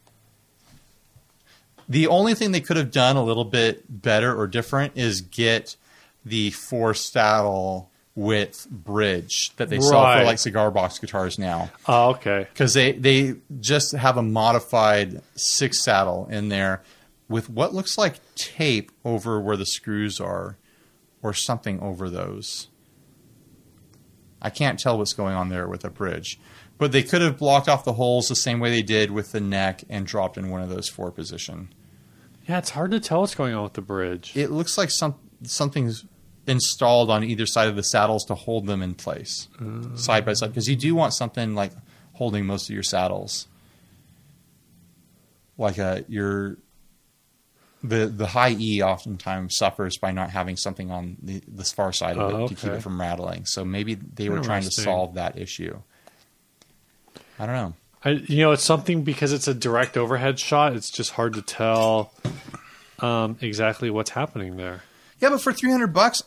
The only thing they could have done a little bit better or different is get the four saddle width bridge that they sell Right. for like cigar box guitars now Oh, okay. because they they just have a modified six saddle in there with what looks like tape over where the screws are or something over those i can't tell what's going on there with a bridge but they could have blocked off the holes the same way they did with the neck and dropped in one of those four position Yeah, it's hard to tell what's going on with the bridge. it looks like some something's installed on either side of the saddles to hold them in place side by side because you do want something like holding most of your saddles like a your the the high E oftentimes suffers by not having something on the this far side of it Oh, to keep it from rattling. So maybe they were trying to solve that issue. I don't know. I, you know, it's something because it's a direct overhead shot. It's just hard to tell um, exactly what's happening there. Yeah, but for three hundred bucks,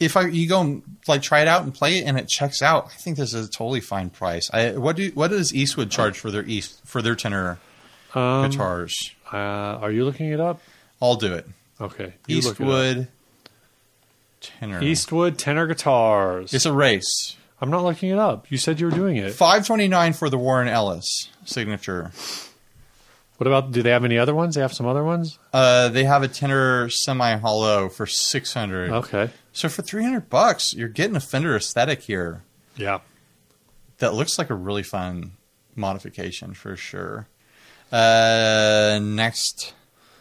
if I you go and like try it out and play it and it checks out, I think this is a totally fine price. I, what do what does Eastwood charge for their East for their tenor Um, guitars? Uh, are you looking it up? I'll do it. Okay. you. Eastwood tenor. Eastwood tenor guitars. It's a race. I'm not looking it up. You said you were doing it. Five twenty nine for the Warren Ellis signature. What about? Do they have any other ones? They have some other ones. Uh, they have a tenor semi hollow for six hundred. Okay. So for three hundred bucks, you're getting a Fender aesthetic here Yeah. that looks like a really fun modification for sure. Uh, next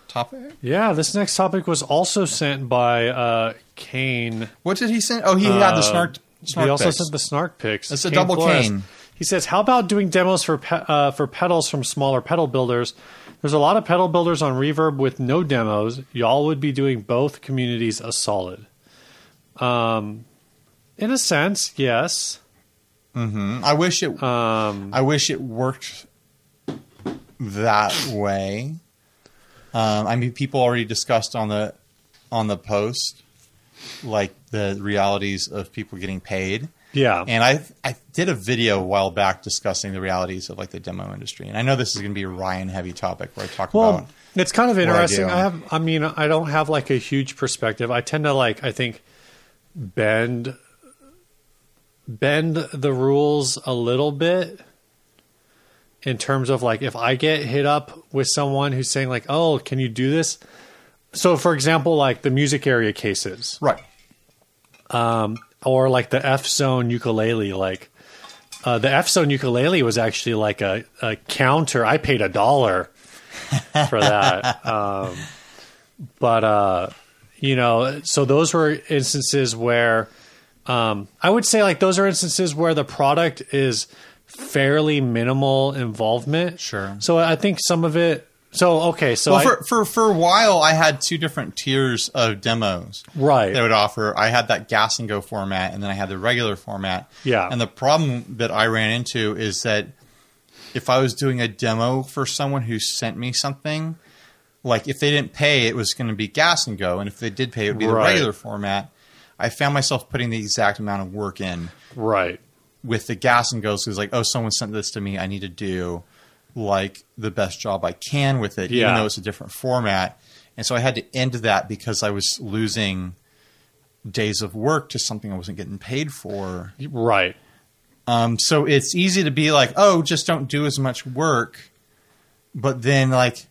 topic. Yeah. This next topic was also sent by uh, Kane. What did he send? Oh, he had the Uh, snark. snark he also picks. sent the snark picks. It's a double Flores. Kane. He says, "How about doing demos for pe- uh, for pedals from smaller pedal builders? There's a lot of pedal builders on Reverb with no demos. Y'all would be doing both communities a solid." Um, in a sense, yes. Mhm. I wish it. Um, I wish it worked that way. Um, I mean, people already discussed on the on the post, like the realities of people getting paid. Yeah. And I I did a video a while back discussing the realities of like the demo industry. And I know this is going to be a Ryan heavy topic where I talk Well, about it's kind of interesting. do. I, have, I mean, I don't have like a huge perspective. I tend to like, I think, bend, bend the rules a little bit in terms of like if I get hit up with someone who's saying like, "Oh, can you do this?" So, for example, like the music area cases, right. Um, or like the F Zone ukulele, like. Uh, the F Zone ukulele was actually like a, a counter. I paid a dollar for that. um, but, uh, you know, so those were instances where um, I would say like those are instances where the product is fairly minimal involvement. Sure. So I think some of it. So, okay. So, Well, I, for, for for a while, I had two different tiers of demos. right. they would offer. I had that gas and go format, and then I had the regular format. Yeah. And the problem that I ran into is that if I was doing a demo for someone who sent me something, like if they didn't pay, it was going to be gas and go, and if they did pay, it would be the regular format. I found myself putting the exact amount of work in right. with the gas and goes because like, oh, someone sent this to me, I need to do like the best job I can with it, Yeah. even though it's a different format. And so I had to end that because I was losing days of work to something I wasn't getting paid for. Right. Um, so it's easy to be like, oh, just don't do as much work, but then like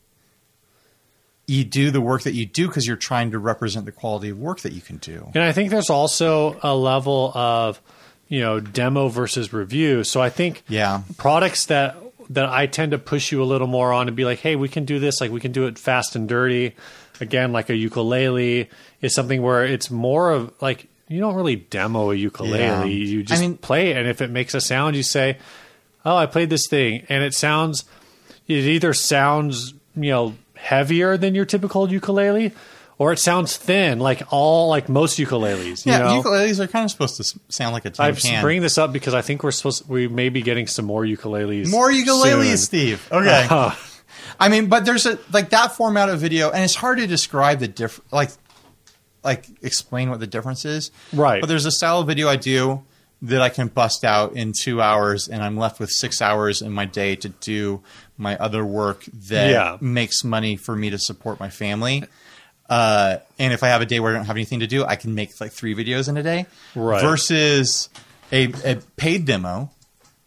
you do the work that you do because you're trying to represent the quality of work that you can do. And I think there's also a level of, you know, demo versus review. So I think Yeah. products that that I tend to push you a little more on and be like, hey, we can do this, like we can do it fast and dirty. Again, like a ukulele is something where it's more of like you don't really demo a ukulele. Yeah. You I just mean- play it and if it makes a sound you say, Oh, I played this thing and it sounds it either sounds, you know, heavier than your typical ukulele or it sounds thin like all like most ukuleles. You Yeah, know? ukuleles are kind of supposed to sound like a tin I can. bring this up because I think we're supposed we may be getting some more ukuleles. More ukuleles, soon. Steve. Okay. Uh, I mean, but there's a like that format of video, and it's hard to describe the diff like like explain what the difference is. Right. But there's a style of video I do that I can bust out in two hours, and I'm left with six hours in my day to do my other work that Yeah. makes money for me to support my family. Uh, and if I have a day where I don't have anything to do, I can make like three videos in a day. Right. Versus a, a paid demo,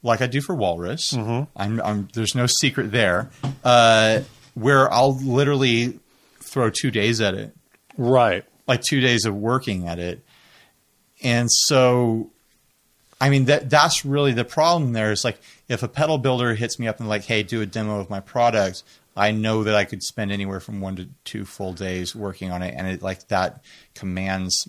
like I do for Walrus. Mm-hmm. I'm, I'm, there's no secret there. Uh, where I'll literally throw two days at it, right. like two days of working at it. And so, I mean, that that's really the problem there is like if a pedal builder hits me up and like, hey, do a demo of my product, I know that I could spend anywhere from one to two full days working on it. And it like that commands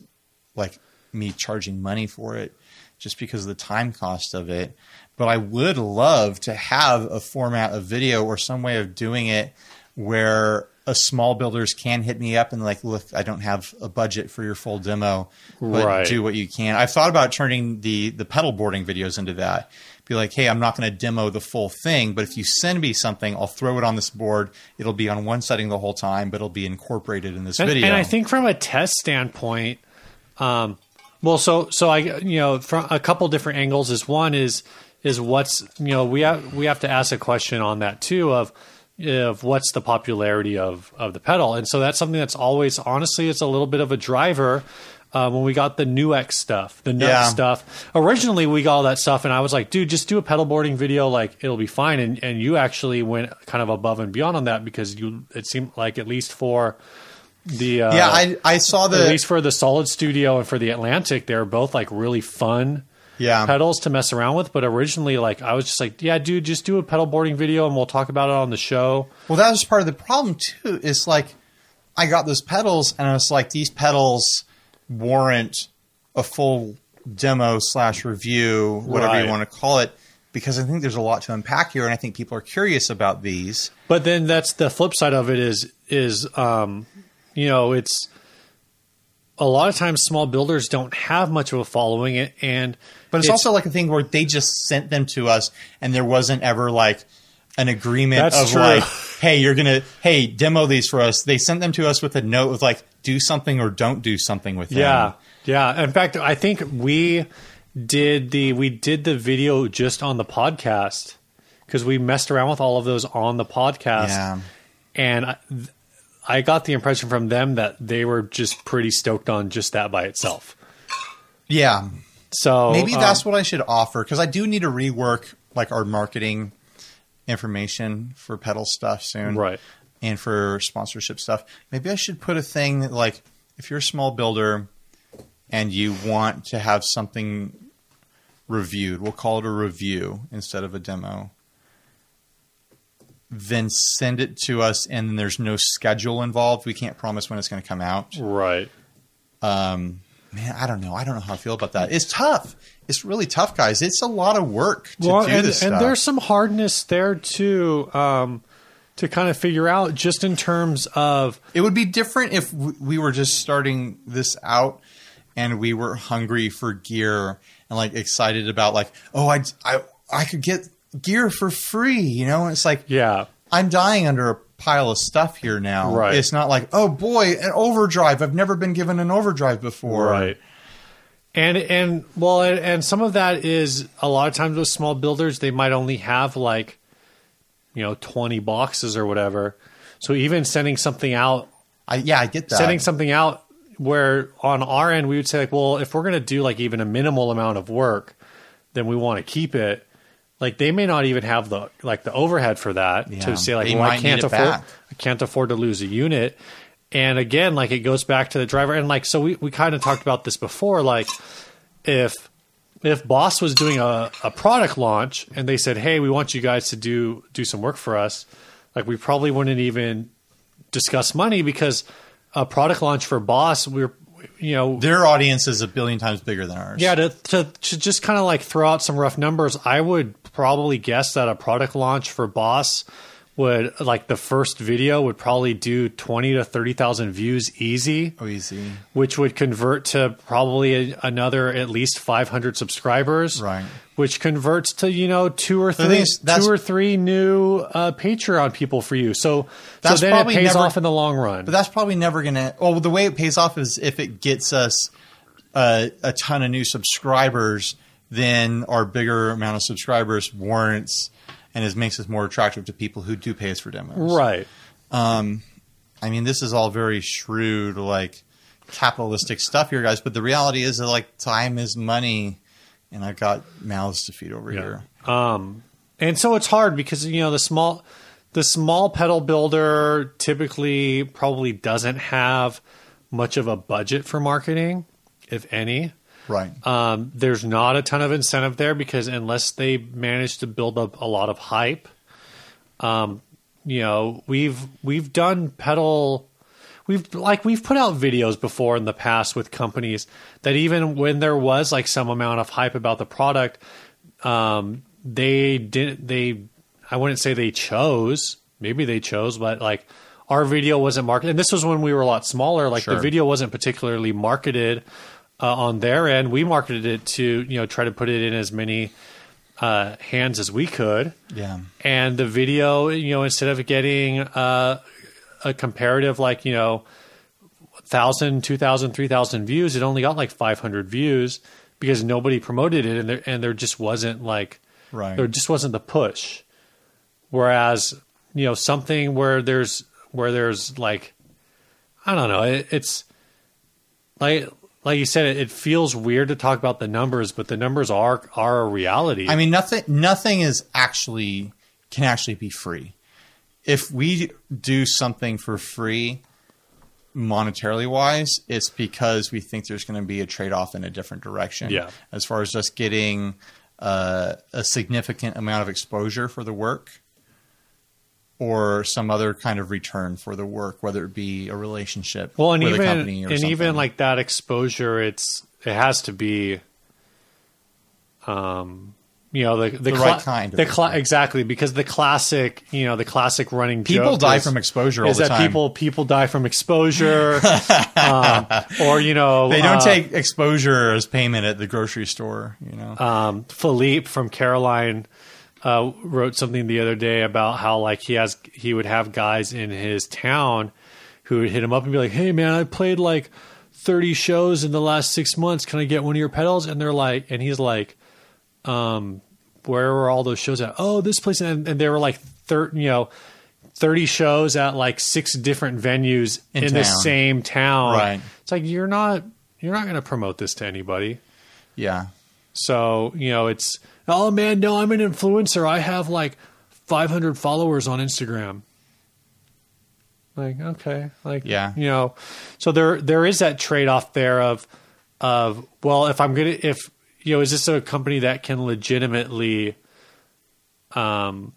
like me charging money for it just because of the time cost of it. But I would love to have a format of video or some way of doing it where a small builders can hit me up and like, look, I don't have a budget for your full demo, but Right. do what you can. I've thought about turning the the pedal boarding videos into that. Be like, hey, I'm not going to demo the full thing, but if you send me something, I'll throw it on this board. It'll be on one setting the whole time, but it'll be incorporated in this And, video. and I think from a test standpoint, um, well, so so I you know from a couple different angles is one is is what's you know we have we have to ask a question on that too of of what's the popularity of of the pedal, and so that's something that's always honestly it's a little bit of a driver. Uh, when we got the NUX stuff, the Nux Yeah. stuff. Originally, we got all that stuff, and I was like, "Dude, just do a pedal boarding video. Like, it'll be fine." And and you actually went kind of above and beyond on that because you it seemed like at least for the uh, yeah, I I saw at the least for the Solid Studio and for the Atlantic, they're both like really fun yeah pedals to mess around with. But originally, like I was just like, yeah, dude, just do a pedal boarding video and we'll talk about it on the show. Well, that was part of the problem too. Is like I got those pedals, and I was like, these pedals warrant a full demo slash review, whatever Right. you want to call it, because I think there's a lot to unpack here, and I think people are curious about these. But then that's the flip side of it is is um, you know it's a lot of times small builders don't have much of a following, and But it's, also like a thing where they just sent them to us, and there wasn't ever like an agreement of true. like, hey, you're gonna hey demo these for us. They sent them to us with a note of like, do something or don't do something with them. Yeah, yeah. In fact, I think we did the we did the video just on the podcast because we messed around with all of those on the podcast, Yeah. and uh, I, I got the impression from them that they were just pretty stoked on just that by itself. yeah. So Maybe um, that's what I should offer because I do need to rework like our marketing information for pedal stuff soon, Right. And for sponsorship stuff. Maybe I should put a thing that like if you're a small builder and you want to have something reviewed, we'll call it a review instead of a demo. Then send it to us, and then there's no schedule involved. We can't promise when it's going to come out. right. Um, man, I don't know. I don't know how I feel about that. It's tough. It's really tough, guys. It's a lot of work to well, do and, this and stuff. there's some hardness there too um, to kind of figure out just in terms of it would be different if we were just starting this out and we were hungry for gear and like excited about like, oh, I I I could get gear for free, you know? And it's like yeah I'm dying under a pile of stuff here now. Right. It's not like, oh boy, an overdrive. I've never been given an overdrive before. Right. And and well and, and some of that is a lot of times with small builders they might only have like you know 20 boxes or whatever. So even sending something out I yeah, I get that. sending something out where on our end we would say like well if we're going to do like even a minimal amount of work then we want to keep it like they may not even have the like the overhead for that Yeah. to say like They well I can't afford back. I can't afford to lose a unit and again like it goes back to the driver and like so we, we kind of talked about this before like if if boss was doing a, a product launch and they said hey we want you guys to do do some work for us like we probably wouldn't even discuss money because a product launch for boss we're you know Their audience is a billion times bigger than ours. yeah to, to, to just kind of like throw out some rough numbers i would probably guess that a product launch for boss would like the first video would probably do 20 to 30,000 views easy Oh, easy. which would convert to probably a, another at least 500 subscribers Right. which converts to you know two or three two or three new uh, patreon people for you so so That's then it probably pays never- off in the long run But that's probably never going to. Well, the way it pays off is if it gets us a, a ton of new subscribers, then our bigger amount of subscribers warrants and it makes us more attractive to people who do pay us for demos. right I mean, this is all very shrewd, like capitalistic stuff here, guys. But the reality is that like time is money, and I've got mouths to feed over here. Um, and so it's hard because you know the small the small pedal builder typically probably doesn't have much of a budget for marketing, if any. Right. Um, there's not a ton of incentive there because unless they manage to build up a lot of hype, um, you know, we've we've done pedal we've like we've put out videos before in the past with companies that even when there was like some amount of hype about the product, um, they didn't they I wouldn't say they chose, maybe they chose, but like our video wasn't marketed and this was when we were a lot smaller, like the video wasn't particularly marketed uh, on their end. We marketed it to, you know, try to put it in as many uh, hands as we could yeah. and the video you know instead of getting uh, a comparative like you know 1000 2000 3000 views it only got like 500 views because nobody promoted it and there, and there just wasn't like Right. there just wasn't the push whereas you know something where there's where there's like I don't know. It, it's like like you said, it, it feels weird to talk about the numbers, but the numbers are are a reality. I mean, nothing nothing is actually can actually be free. If we do something for free, monetarily wise, it's because we think there's going to be a trade off in a different direction. Yeah. As far as just getting uh, a significant amount of exposure for the work or some other kind of return for the work, whether it be a relationship well, and with even a company or and something. even like that exposure, it's it has to be, um, you know, the the, The right kind of the cla- exactly because the classic, you know, the classic running people die is- from exposure all is the that time. people people die from exposure, um, or you know they don't uh, take exposure as payment at the grocery store, you know. um, Philippe from Caroline uh, wrote something the other day about how like he has he would have guys in his town who would hit him up and be like, "Hey man, I played like 30 shows in the last six months. Can I get one of your pedals?" And they're like, and he's like, um, "Where were all those shows at?" Oh, this place, and, and they were like, thir- you know. 30 shows at like six different venues in, In the same town. Right. It's like you're not you're not going to promote this to anybody. yeah. So, you know, it's, oh man, no, I'm an influencer. I have like 500 followers on Instagram. Like, okay. Like, Yeah. You know, so there, there is that trade off there of, of, well, if I'm going to, if, you know, is this a company that can legitimately, um,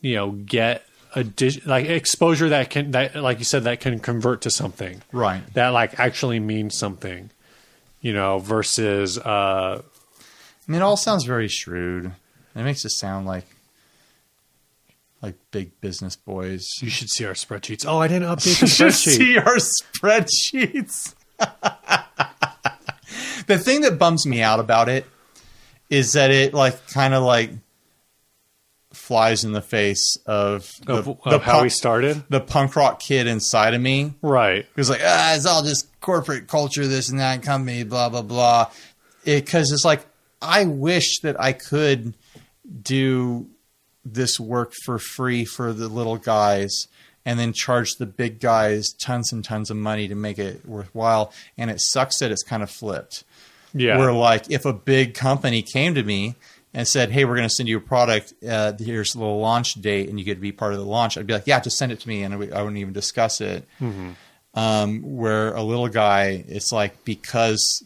you know, get a like exposure that can, that, like you said, that can convert to something Right. that like actually means something, you know, versus uh I mean, it all sounds very shrewd. It makes it sound like like big business boys. you should see our spreadsheets. Oh, I didn't update the You should see our spreadsheets. the thing that bums me out about it is that it like kind of like flies in the face of the, of, the how punk, we started. the punk rock kid inside of me Right. who's like, ah, it's all just corporate culture, this and that company, blah blah blah. Because it's like I wish that I could do this work for free for the little guys and then charge the big guys tons and tons of money to make it worthwhile. And it sucks that it's kind of flipped. Yeah. Where like if a big company came to me and said, "Hey, we're going to send you a product. Uh, here's a little launch date, and you get to be part of the launch," I'd be like, "Yeah, just send it to me," and I would- I wouldn't even discuss it. Um, where a little guy, it's like because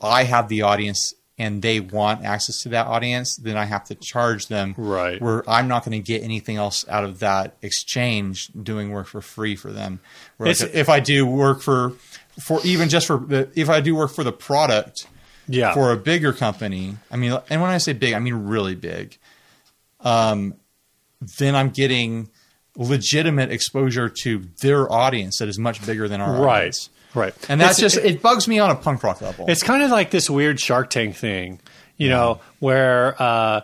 I have the audience and they want access to that audience, then I have to charge them. Right. Where I'm not going to get anything else out of that exchange doing work for free for them. Where It's- if I do work for, for even just for the, if I do work for the product yeah. for a bigger company, I mean, and when I say big, I mean really big. Um, then I'm getting legitimate exposure to their audience that is much bigger than our right. audience. Right. And that's It's- just it, bugs me on a punk rock level. It's kind of like this weird Shark Tank thing, you know, where uh,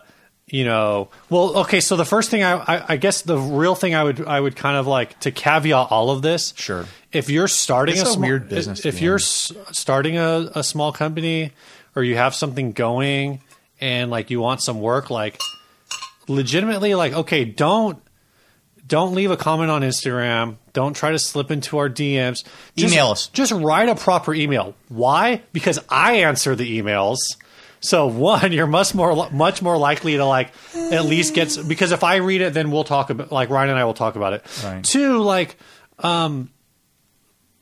you know, well, okay. So the first thing I, I, I guess the real thing I would I would kind of like to caveat all of this. Sure. If you're starting It's a, small, weird business if you're s- starting a, a small company or you have something going and like you want some work, like legitimately, like okay, don't don't leave a comment on Instagram. Don't try to slip into our DMs. Just, Email us. Just write a proper email. Why? Because I answer the emails. So one, you're much more much more likely to like at least get because if I read it, then we'll talk about like Ryan and I will talk about it. Right. Two, like, um,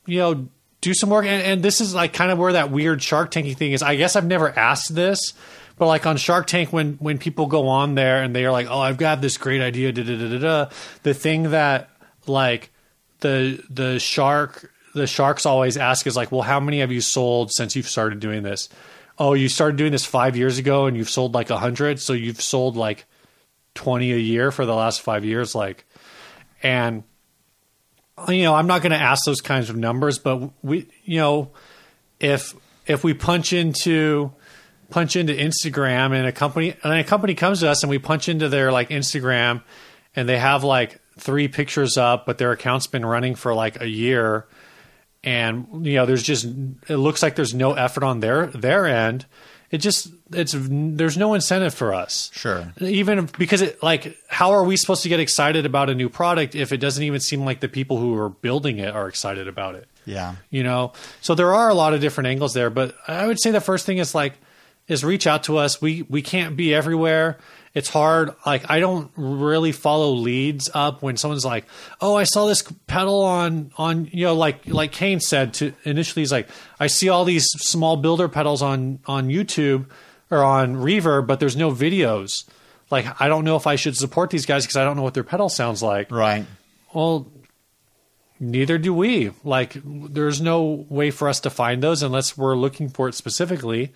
you know, do some work, and, and this is like kind of where that weird Shark Tanky thing is. I guess I've never asked this, but like on Shark Tank, when when people go on there and they are like, "Oh, I've got this great idea," da da da da da. The thing that like the the shark the sharks always ask is like, "Well, how many have you sold since you've started doing this?" Oh, you started doing this five years ago, and you've sold like a hundred, so you've sold like twenty a year for the last five years, like, and you know, I'm not going to ask those kinds of numbers, but we, you know, if if we punch into punch into Instagram and a company and a company comes to us and we punch into their like Instagram and they have like three pictures up, but their account's been running for like a year, and you know, there's just it looks like there's no effort on their their end, it just it's there's no incentive for us. Sure. Even because it like how are we supposed to get excited about a new product if it doesn't even seem like the people who are building it are excited about it? Yeah. you know so there are a lot of different angles there but i would say the first thing is like is reach out to us we we can't be everywhere it's hard like i don't really follow leads up when someone's like oh i saw this pedal on on you know like like kane said to initially he's like i see all these small builder pedals on on youtube or on reverb but there's no videos like i don't know if i should support these guys because i don't know what their pedal sounds like Right. well, neither do we. Like, there's no way for us to find those unless we're looking for it specifically.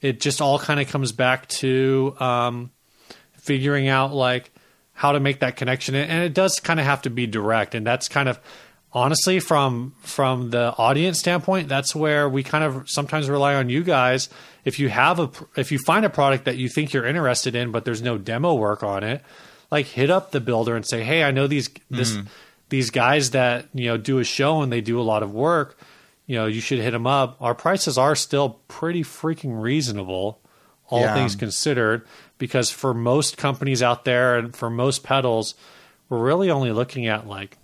It just all kind of comes back to um, figuring out like how to make that connection, and it does kind of have to be direct. And that's kind of honestly from from the audience standpoint, that's where we kind of sometimes rely on you guys. If you have a if you find a product that you think you're interested in, but there's no demo work on it, like hit up the builder and say, "Hey, I know these this mm-hmm. these guys that you know do a show and they do a lot of work. You know, you should hit them up. Our prices are still pretty freaking reasonable, all Yeah. things considered, because for most companies out there and for most pedals, we're really only looking at like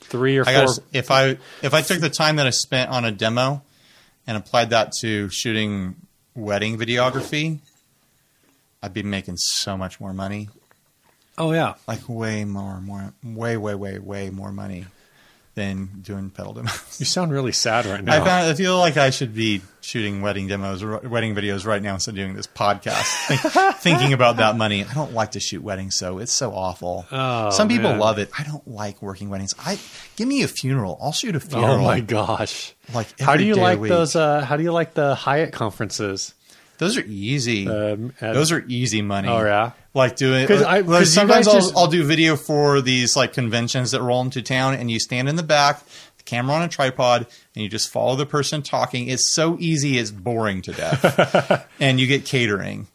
three or I four. gotta, if I if I took the time that I spent on a demo and applied that to shooting wedding videography, I'd be making so much more money. oh yeah, Like way more, more, way, way, way, way more money than doing pedal demos. you sound really sad right I now. found I feel like I should be shooting wedding demos, or wedding videos right now instead of doing this podcast. Think, thinking about that money, I don't like to shoot weddings, so it's so awful. Oh, Some people man. love it. I don't like working weddings. I give me a funeral. I'll shoot a funeral. oh my gosh. Like How do you like week. those? Uh, how do you like the Hyatt conferences? Those are easy. Um, Those are easy money. Oh, yeah? Like doing 'Cause I- like you sometimes I'll, just- I'll do video for these like conventions that roll into town, and you stand in the back, the camera on a tripod, and you just follow the person talking. It's so easy, it's boring to death, and you get catering.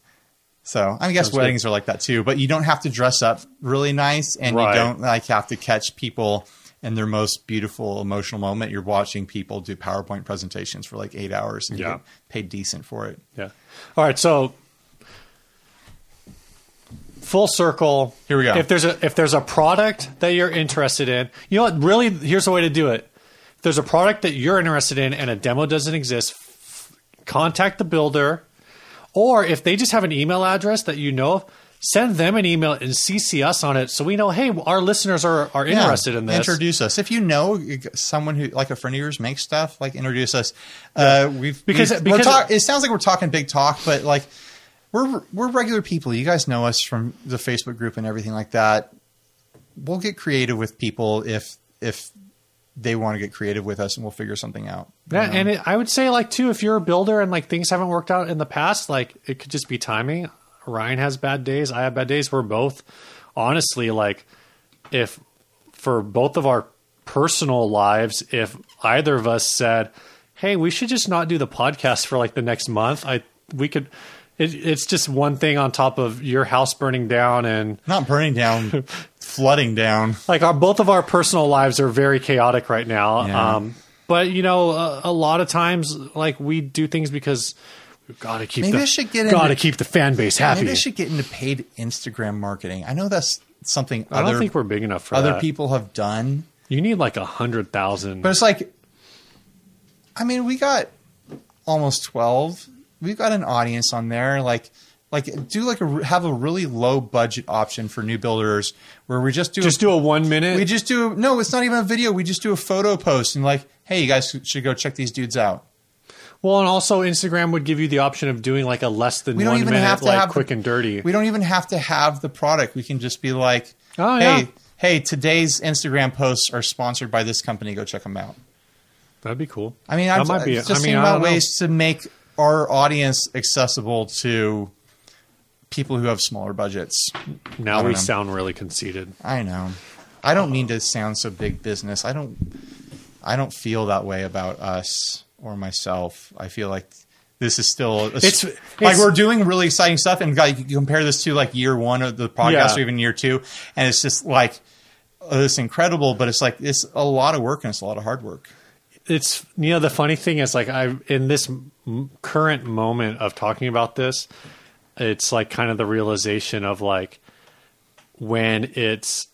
So I guess Sounds good. weddings are like that too, but you don't have to dress up really nice, and Right. you don't like have to catch people in their most beautiful emotional moment. You're watching people do PowerPoint presentations for like eight hours, and you Yeah. get paid decent for it. Yeah. All right. So full circle. Here we go. If there's a if there's a product that you're interested in, you know what? Really, here's the way to do it. If there's a product that you're interested in and a demo doesn't exist, f- contact the builder, or if they just have an email address that you know of, send them an email and CC us on it so we know. Hey, our listeners are are Yeah, interested in this. Introduce us if you know someone who, like a friend of yours, makes stuff. Like introduce us. Uh, we've Because- we've- because- talk, it sounds like we're talking big talk, but like we're we're regular people. You guys know us from the Facebook group and everything like that. We'll get creative with people if if they want to get creative with us, and we'll figure something out. Yeah, know? and it, I would say like too, if you're a builder and like things haven't worked out in the past, like it could just be timing. Ryan has bad days. I have bad days. We're both honestly like if for both of our personal lives, if either of us said, "Hey, we should just not do the podcast for like the next month," I we could. It, it's just one thing on top of your house burning down and not burning down, flooding down. like our both of our personal lives are very chaotic right now Yeah. um but you know a, a lot of times like we do things because we've got to keep Maybe the I should get got to keep the fan base happy Maybe I should get into paid Instagram marketing. I know that's something I don't think we're big enough for other that. people have done. you need like a hundred thousand But it's like, I mean, we got almost twelve. We've got an audience on there. Like, like do like a have a really low budget option for new builders where we just do just a, do a one minute we just do no. It's not even a video. We just do a photo post and like, hey, you guys should go check these dudes out. Well and also instagram would give you the option of doing like a less than We don't one even minute have to like have quick and dirty We don't even have to have the product. We can just be like, Oh, hey, yeah. hey, today's Instagram posts are sponsored by this company. Go check them out. that'd be cool I mean, I'm just I mean, thinking about don't know. ways to make our audience accessible to people who have smaller budgets. now we know. sound really conceited I know. I don't mean to sound so big business. I don't. I don't feel that way about us or myself. I feel like this is still a, It's- like it's- we're doing really exciting stuff, and like, you compare this to like year one of the podcast Yeah. or even year two, and it's just like uh, it's incredible. But it's like it's a lot of work and it's a lot of hard work. it's you know the funny thing is like I in this m- current moment of talking about this, it's like kind of the realization of like when it's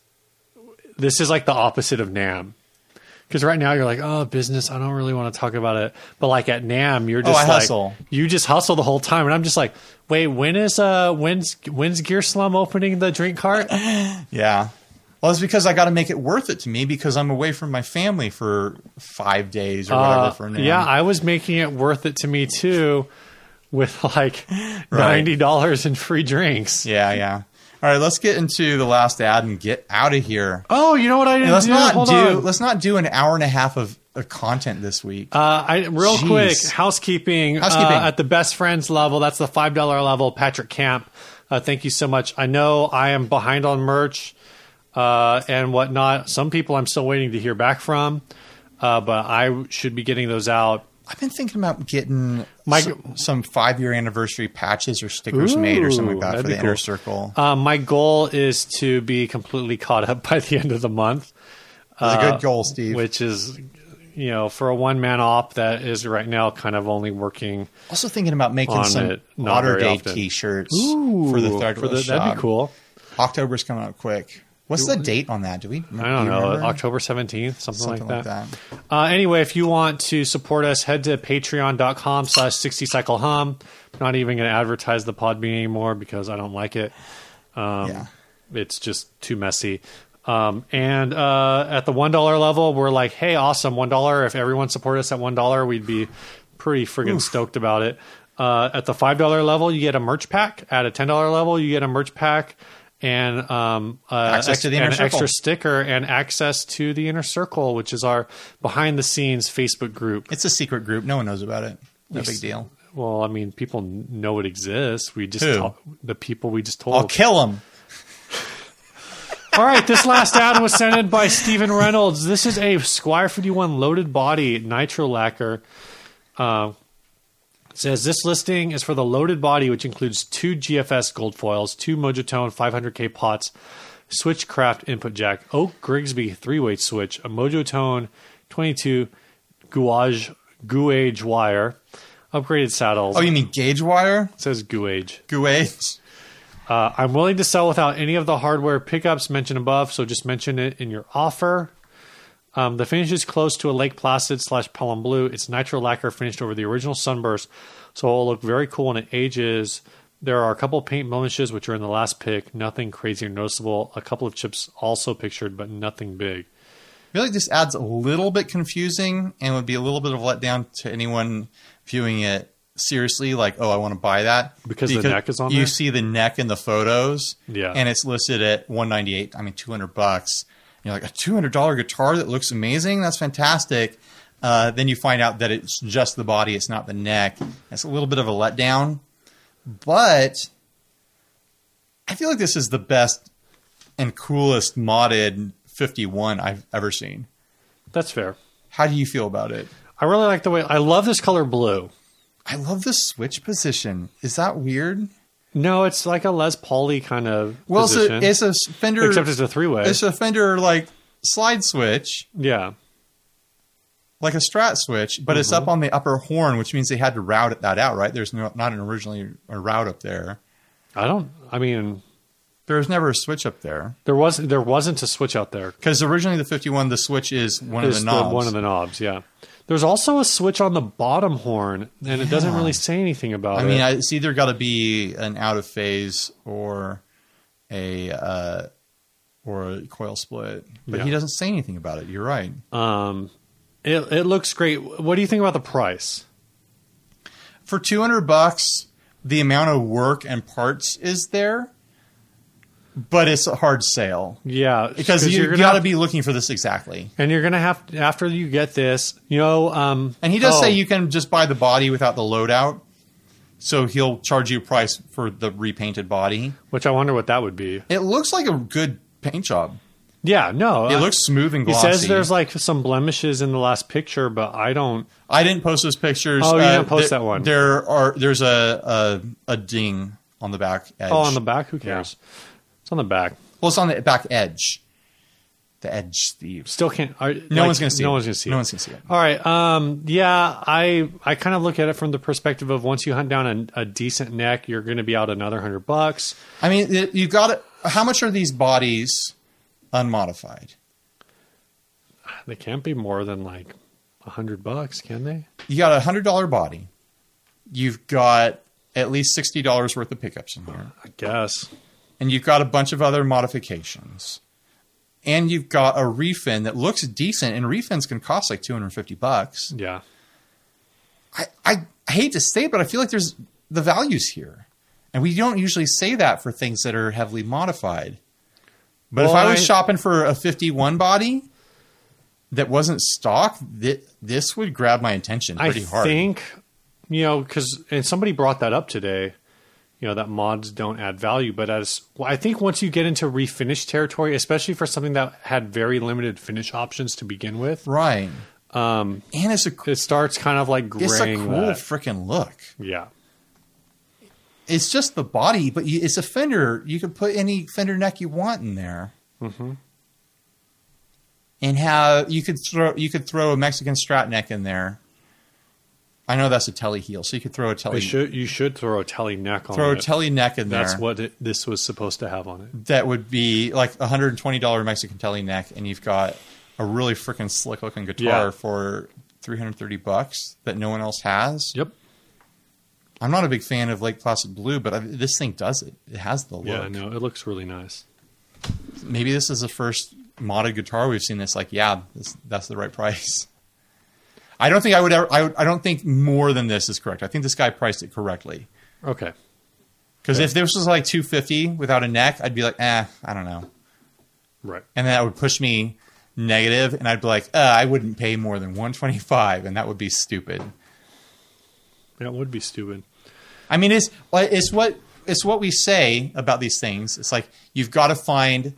this is like the opposite of NAMM. Because right now you're like, oh, business. I don't really want to talk about it. But like at NAMM, you're just Oh, I like, hustle. you just hustle the whole time, and I'm just like, wait, when is uh, when's when's Gear Slum opening the drink cart? Yeah. Well, it's because I got to make it worth it to me because I'm away from my family for five days or whatever. Uh, for now. yeah, I was making it worth it to me too, with like ninety dollars in free drinks. yeah, yeah. All right, let's get into the last ad and get out of here. Oh, you know what I didn't let's do? not Hold do. on. Let's not do an hour and a half of, of content this week. Uh, I real Jeez. quick housekeeping. Housekeeping. Uh, at the best friends level. That's the five dollar level. Patrick Camp. Uh, thank you so much. I know I am behind on merch uh, and whatnot. Some people I'm still waiting to hear back from, uh, but I should be getting those out. I've been thinking about getting My- some, some five year anniversary patches or stickers made or something like that for the be inner circle. Uh, my goal is to be completely caught up by the end of the month. That's a uh, good goal, Steve. which is you know for a one man op that is right now kind of only working also thinking about making some it, not Water very Day. T-shirts for the third for the, that'd be cool October's coming up quick. What's the date on that? Do we? i don't do know remember? october 17th something, Something like that, Uh, anyway if you want to support us head to patreon.com slash 60 cycle hum not even going to advertise the podbean anymore because i don't like it um, yeah. it's just too messy. Um, and uh, at the one dollar level, we're like, hey, awesome, one dollar. If everyone supported us at one dollar, we'd be pretty friggin' stoked about it. Uh, at the five dollar level, you get a merch pack. At a ten dollar level, you get a merch pack and um, uh, Access to the an extra sticker and access to the inner circle, which is our behind the scenes Facebook group. It's a secret group. No one knows about it. No big deal. Well, I mean, people know it exists. We just the people we just told. I'll kill them. All right, this last ad was sent in by Stephen Reynolds. This is a Squier 51 loaded body nitro lacquer. Uh, says this listing is for the loaded body, which includes two GFS gold foils, two Mojotone 500K pots, Switchcraft input jack, Oak Grigsby three weight switch, a Mojotone 22 gouage gouage wire, upgraded saddles. Oh, you mean gauge wire? it says gouage. Gouage. Uh, I'm willing to sell without any of the hardware pickups mentioned above, so just mention it in your offer. Um, the finish is close to a Lake Placid slash Pelham Blue. It's nitro lacquer finished over the original Sunburst, so it will look very cool when it ages. There are a couple paint blemishes which are in the last pick. Nothing crazy or noticeable. A couple of chips also pictured, but nothing big. I feel like this adds a little bit confusing and would be a little bit of a letdown to anyone viewing it seriously. Like, oh, I want to buy that Because the neck is on You there? see the neck in the photos, Yeah. and it's listed at one ninety eight. I mean, two hundred bucks. You're like a two hundred dollar guitar that looks amazing. That's fantastic. Uh, then you find out that it's just the body; it's not the neck. It's a little bit of a letdown, but I feel like this is the best and coolest modded 51 I've ever seen. That's fair. How do you feel about it? I really like the way I love this color blue. I love the switch position. Is that weird? No, it's like a Les Pauly kind of Well, it's a, it's a Fender. except it's a three way. it's a Fender like slide switch, Yeah. like a Strat switch, but it's Mm-hmm. up on the upper horn, which means they had to route it that out, right? There's no, not an originally a route up there. I don't. I mean, There was never a switch up there there was there wasn't a switch out there. because originally the 51, the switch is one of the knobs. one of the knobs. Yeah. There's also a switch on the bottom horn, and it doesn't really say anything about I it. I mean, it's either got to be an out of phase or a uh, or a coil split, but Yeah. he doesn't say anything about it. You're right. um, it it looks great. What do you think about the price? For 200 bucks, the amount of work and parts is there, but it's a hard sale Yeah, because you you're gonna got to be looking for this exactly. and you're gonna have after you get this, you know. Um, And he does oh, say you can just buy the body without the loadout. So he'll charge you a price for the repainted body. which I wonder what that would be. It looks like a good paint job. Yeah, no, It I- looks smooth and glossy. He says there's like some blemishes in the last picture, but I don't. I didn't post those pictures. Oh, you Uh, didn't post there- that one. There are there's a, a a ding on the back edge. Oh, on the back, who cares? It's on the back. well, it's on the back edge. the Edge Steve. Still can't. Are, No like, one's gonna see No it. one's gonna see. No it. one's gonna see it. All right. Um. Yeah. I I kind of look at it from the perspective of once you hunt down a, a decent neck, you're going to be out another hundred bucks. I mean, it- you got it. How much are these bodies unmodified? They can't be more than like a hundred bucks, can they? You got a hundred dollar body. You've got at least sixty dollars worth of pickups in here, I guess. And you've got a bunch of other modifications, and you've got a refin that looks decent. And refins can cost like two hundred fifty bucks. Yeah. I, I hate to say it, but I feel like there's the values here. And we don't usually say that for things that are heavily modified. But if I was I- shopping for a 51 body that wasn't stock, th- this would grab my attention pretty I hard. I think, you know, because and somebody brought that up today. You know that mods don't add value, but as well, I think once you get into refinish territory, especially for something that had very limited finish options to begin with, right. Um, and it's a, it starts kind of like graying. it's a cool freaking look. yeah, It's just the body, but you, it's a fender. You can put any fender neck you want in there. Mm-hmm. And have you could throw you could throw a Mexican strat neck in there. I know that's a telly heel, so you could throw a telly you should you should throw a telly neck on throw it. a telly neck in there. That's what it, this was supposed to have on it. that would be like a hundred and twenty dollar Mexican telly neck, and you've got a really freaking slick looking guitar Yeah. for three hundred thirty bucks that no one else has. Yep. I'm not a big fan of Lake Placid Blue, but I, this thing does it. It has the look. Yeah, no, it looks really nice. Maybe this is the first modded guitar we've seen. That's like, yeah, this, that's the right price. I don't think I would ever. I, would- I don't think more than this is correct. I think this guy priced it correctly. Okay. Because if this was like 250 without a neck, I'd be like, eh, I don't know. Right. and that would push me negative and i'd be like uh, i wouldn't pay more than 125 and that would be stupid That would be stupid. i mean it's it's what it's what we say about these things it's like you've got to find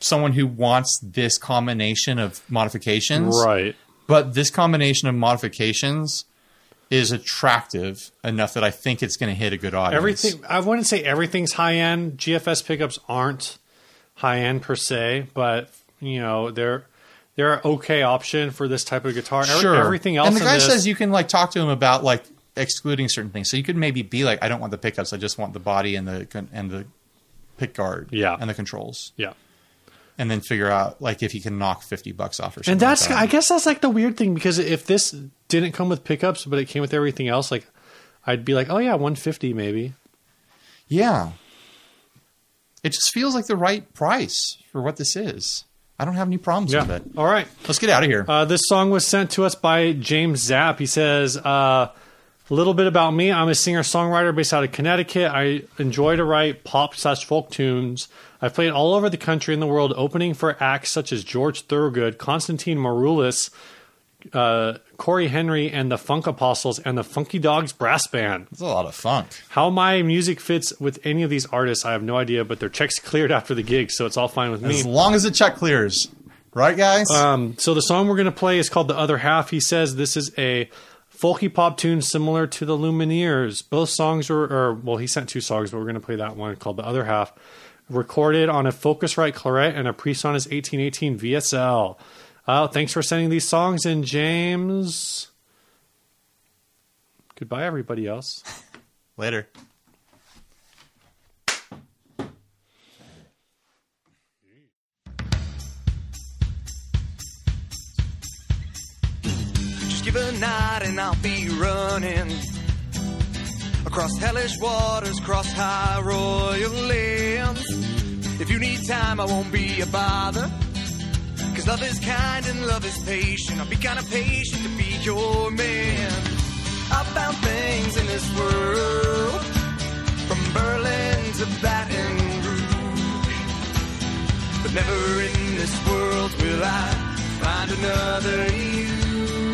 someone who wants this combination of modifications Right. But this combination of modifications is attractive enough that i think it's going to hit a good audience Everything I wouldn't say everything's high end. GFS pickups aren't high end per se, but you know they're they're an okay option for this type of guitar. Sure Everything else and the guy this- says you can like talk to him about like excluding certain things so you could maybe be like i don't want the pickups i just want the body and the and the pick guard Yeah. and the controls yeah. And then figure out like if you can knock 50 bucks off or something And that's like that. I guess that's like the weird thing because if this didn't come with pickups, but it came with everything else, like I'd be like, oh yeah, 150 maybe. yeah it just feels like the right price for what this is i don't have any problems Yeah. with it All right. let's get out of here Uh, this song was sent to us by James Zap. He says, uh, a little bit about me. I'm a singer songwriter based out of Connecticut. I enjoy to write pop slash folk tunes. I've played all over the country and the world, opening for acts such as George Thorogood, Constantine Maroulis, uh, Cory Henry, and the Funk Apostles, and the Funky Dawgz Brass Band. it's a lot of funk How my music fits with any of these artists, I have no idea, but their checks cleared after the gig, so it's all fine with me. as long as the check clears right guys Um, so the song we're going to play is called "The Other Half." He says this is a folky pop tune similar to the Lumineers. Both songs were, or well, he sent two songs, but we're going to play that one called "The Other Half." Recorded on a Focusrite Clarett and a PreSonus 1818 VSL. Uh, thanks for sending these songs in, James. Goodbye, everybody else. later give a nod and I'll be running across hellish waters, cross high royal lands. If you need time, I won't be a bother. Cause love is kind and love is patient. I'll be kinda patient to be your man. I found things in this world from Berlin to Baton Rouge. But never in this world will I find another you.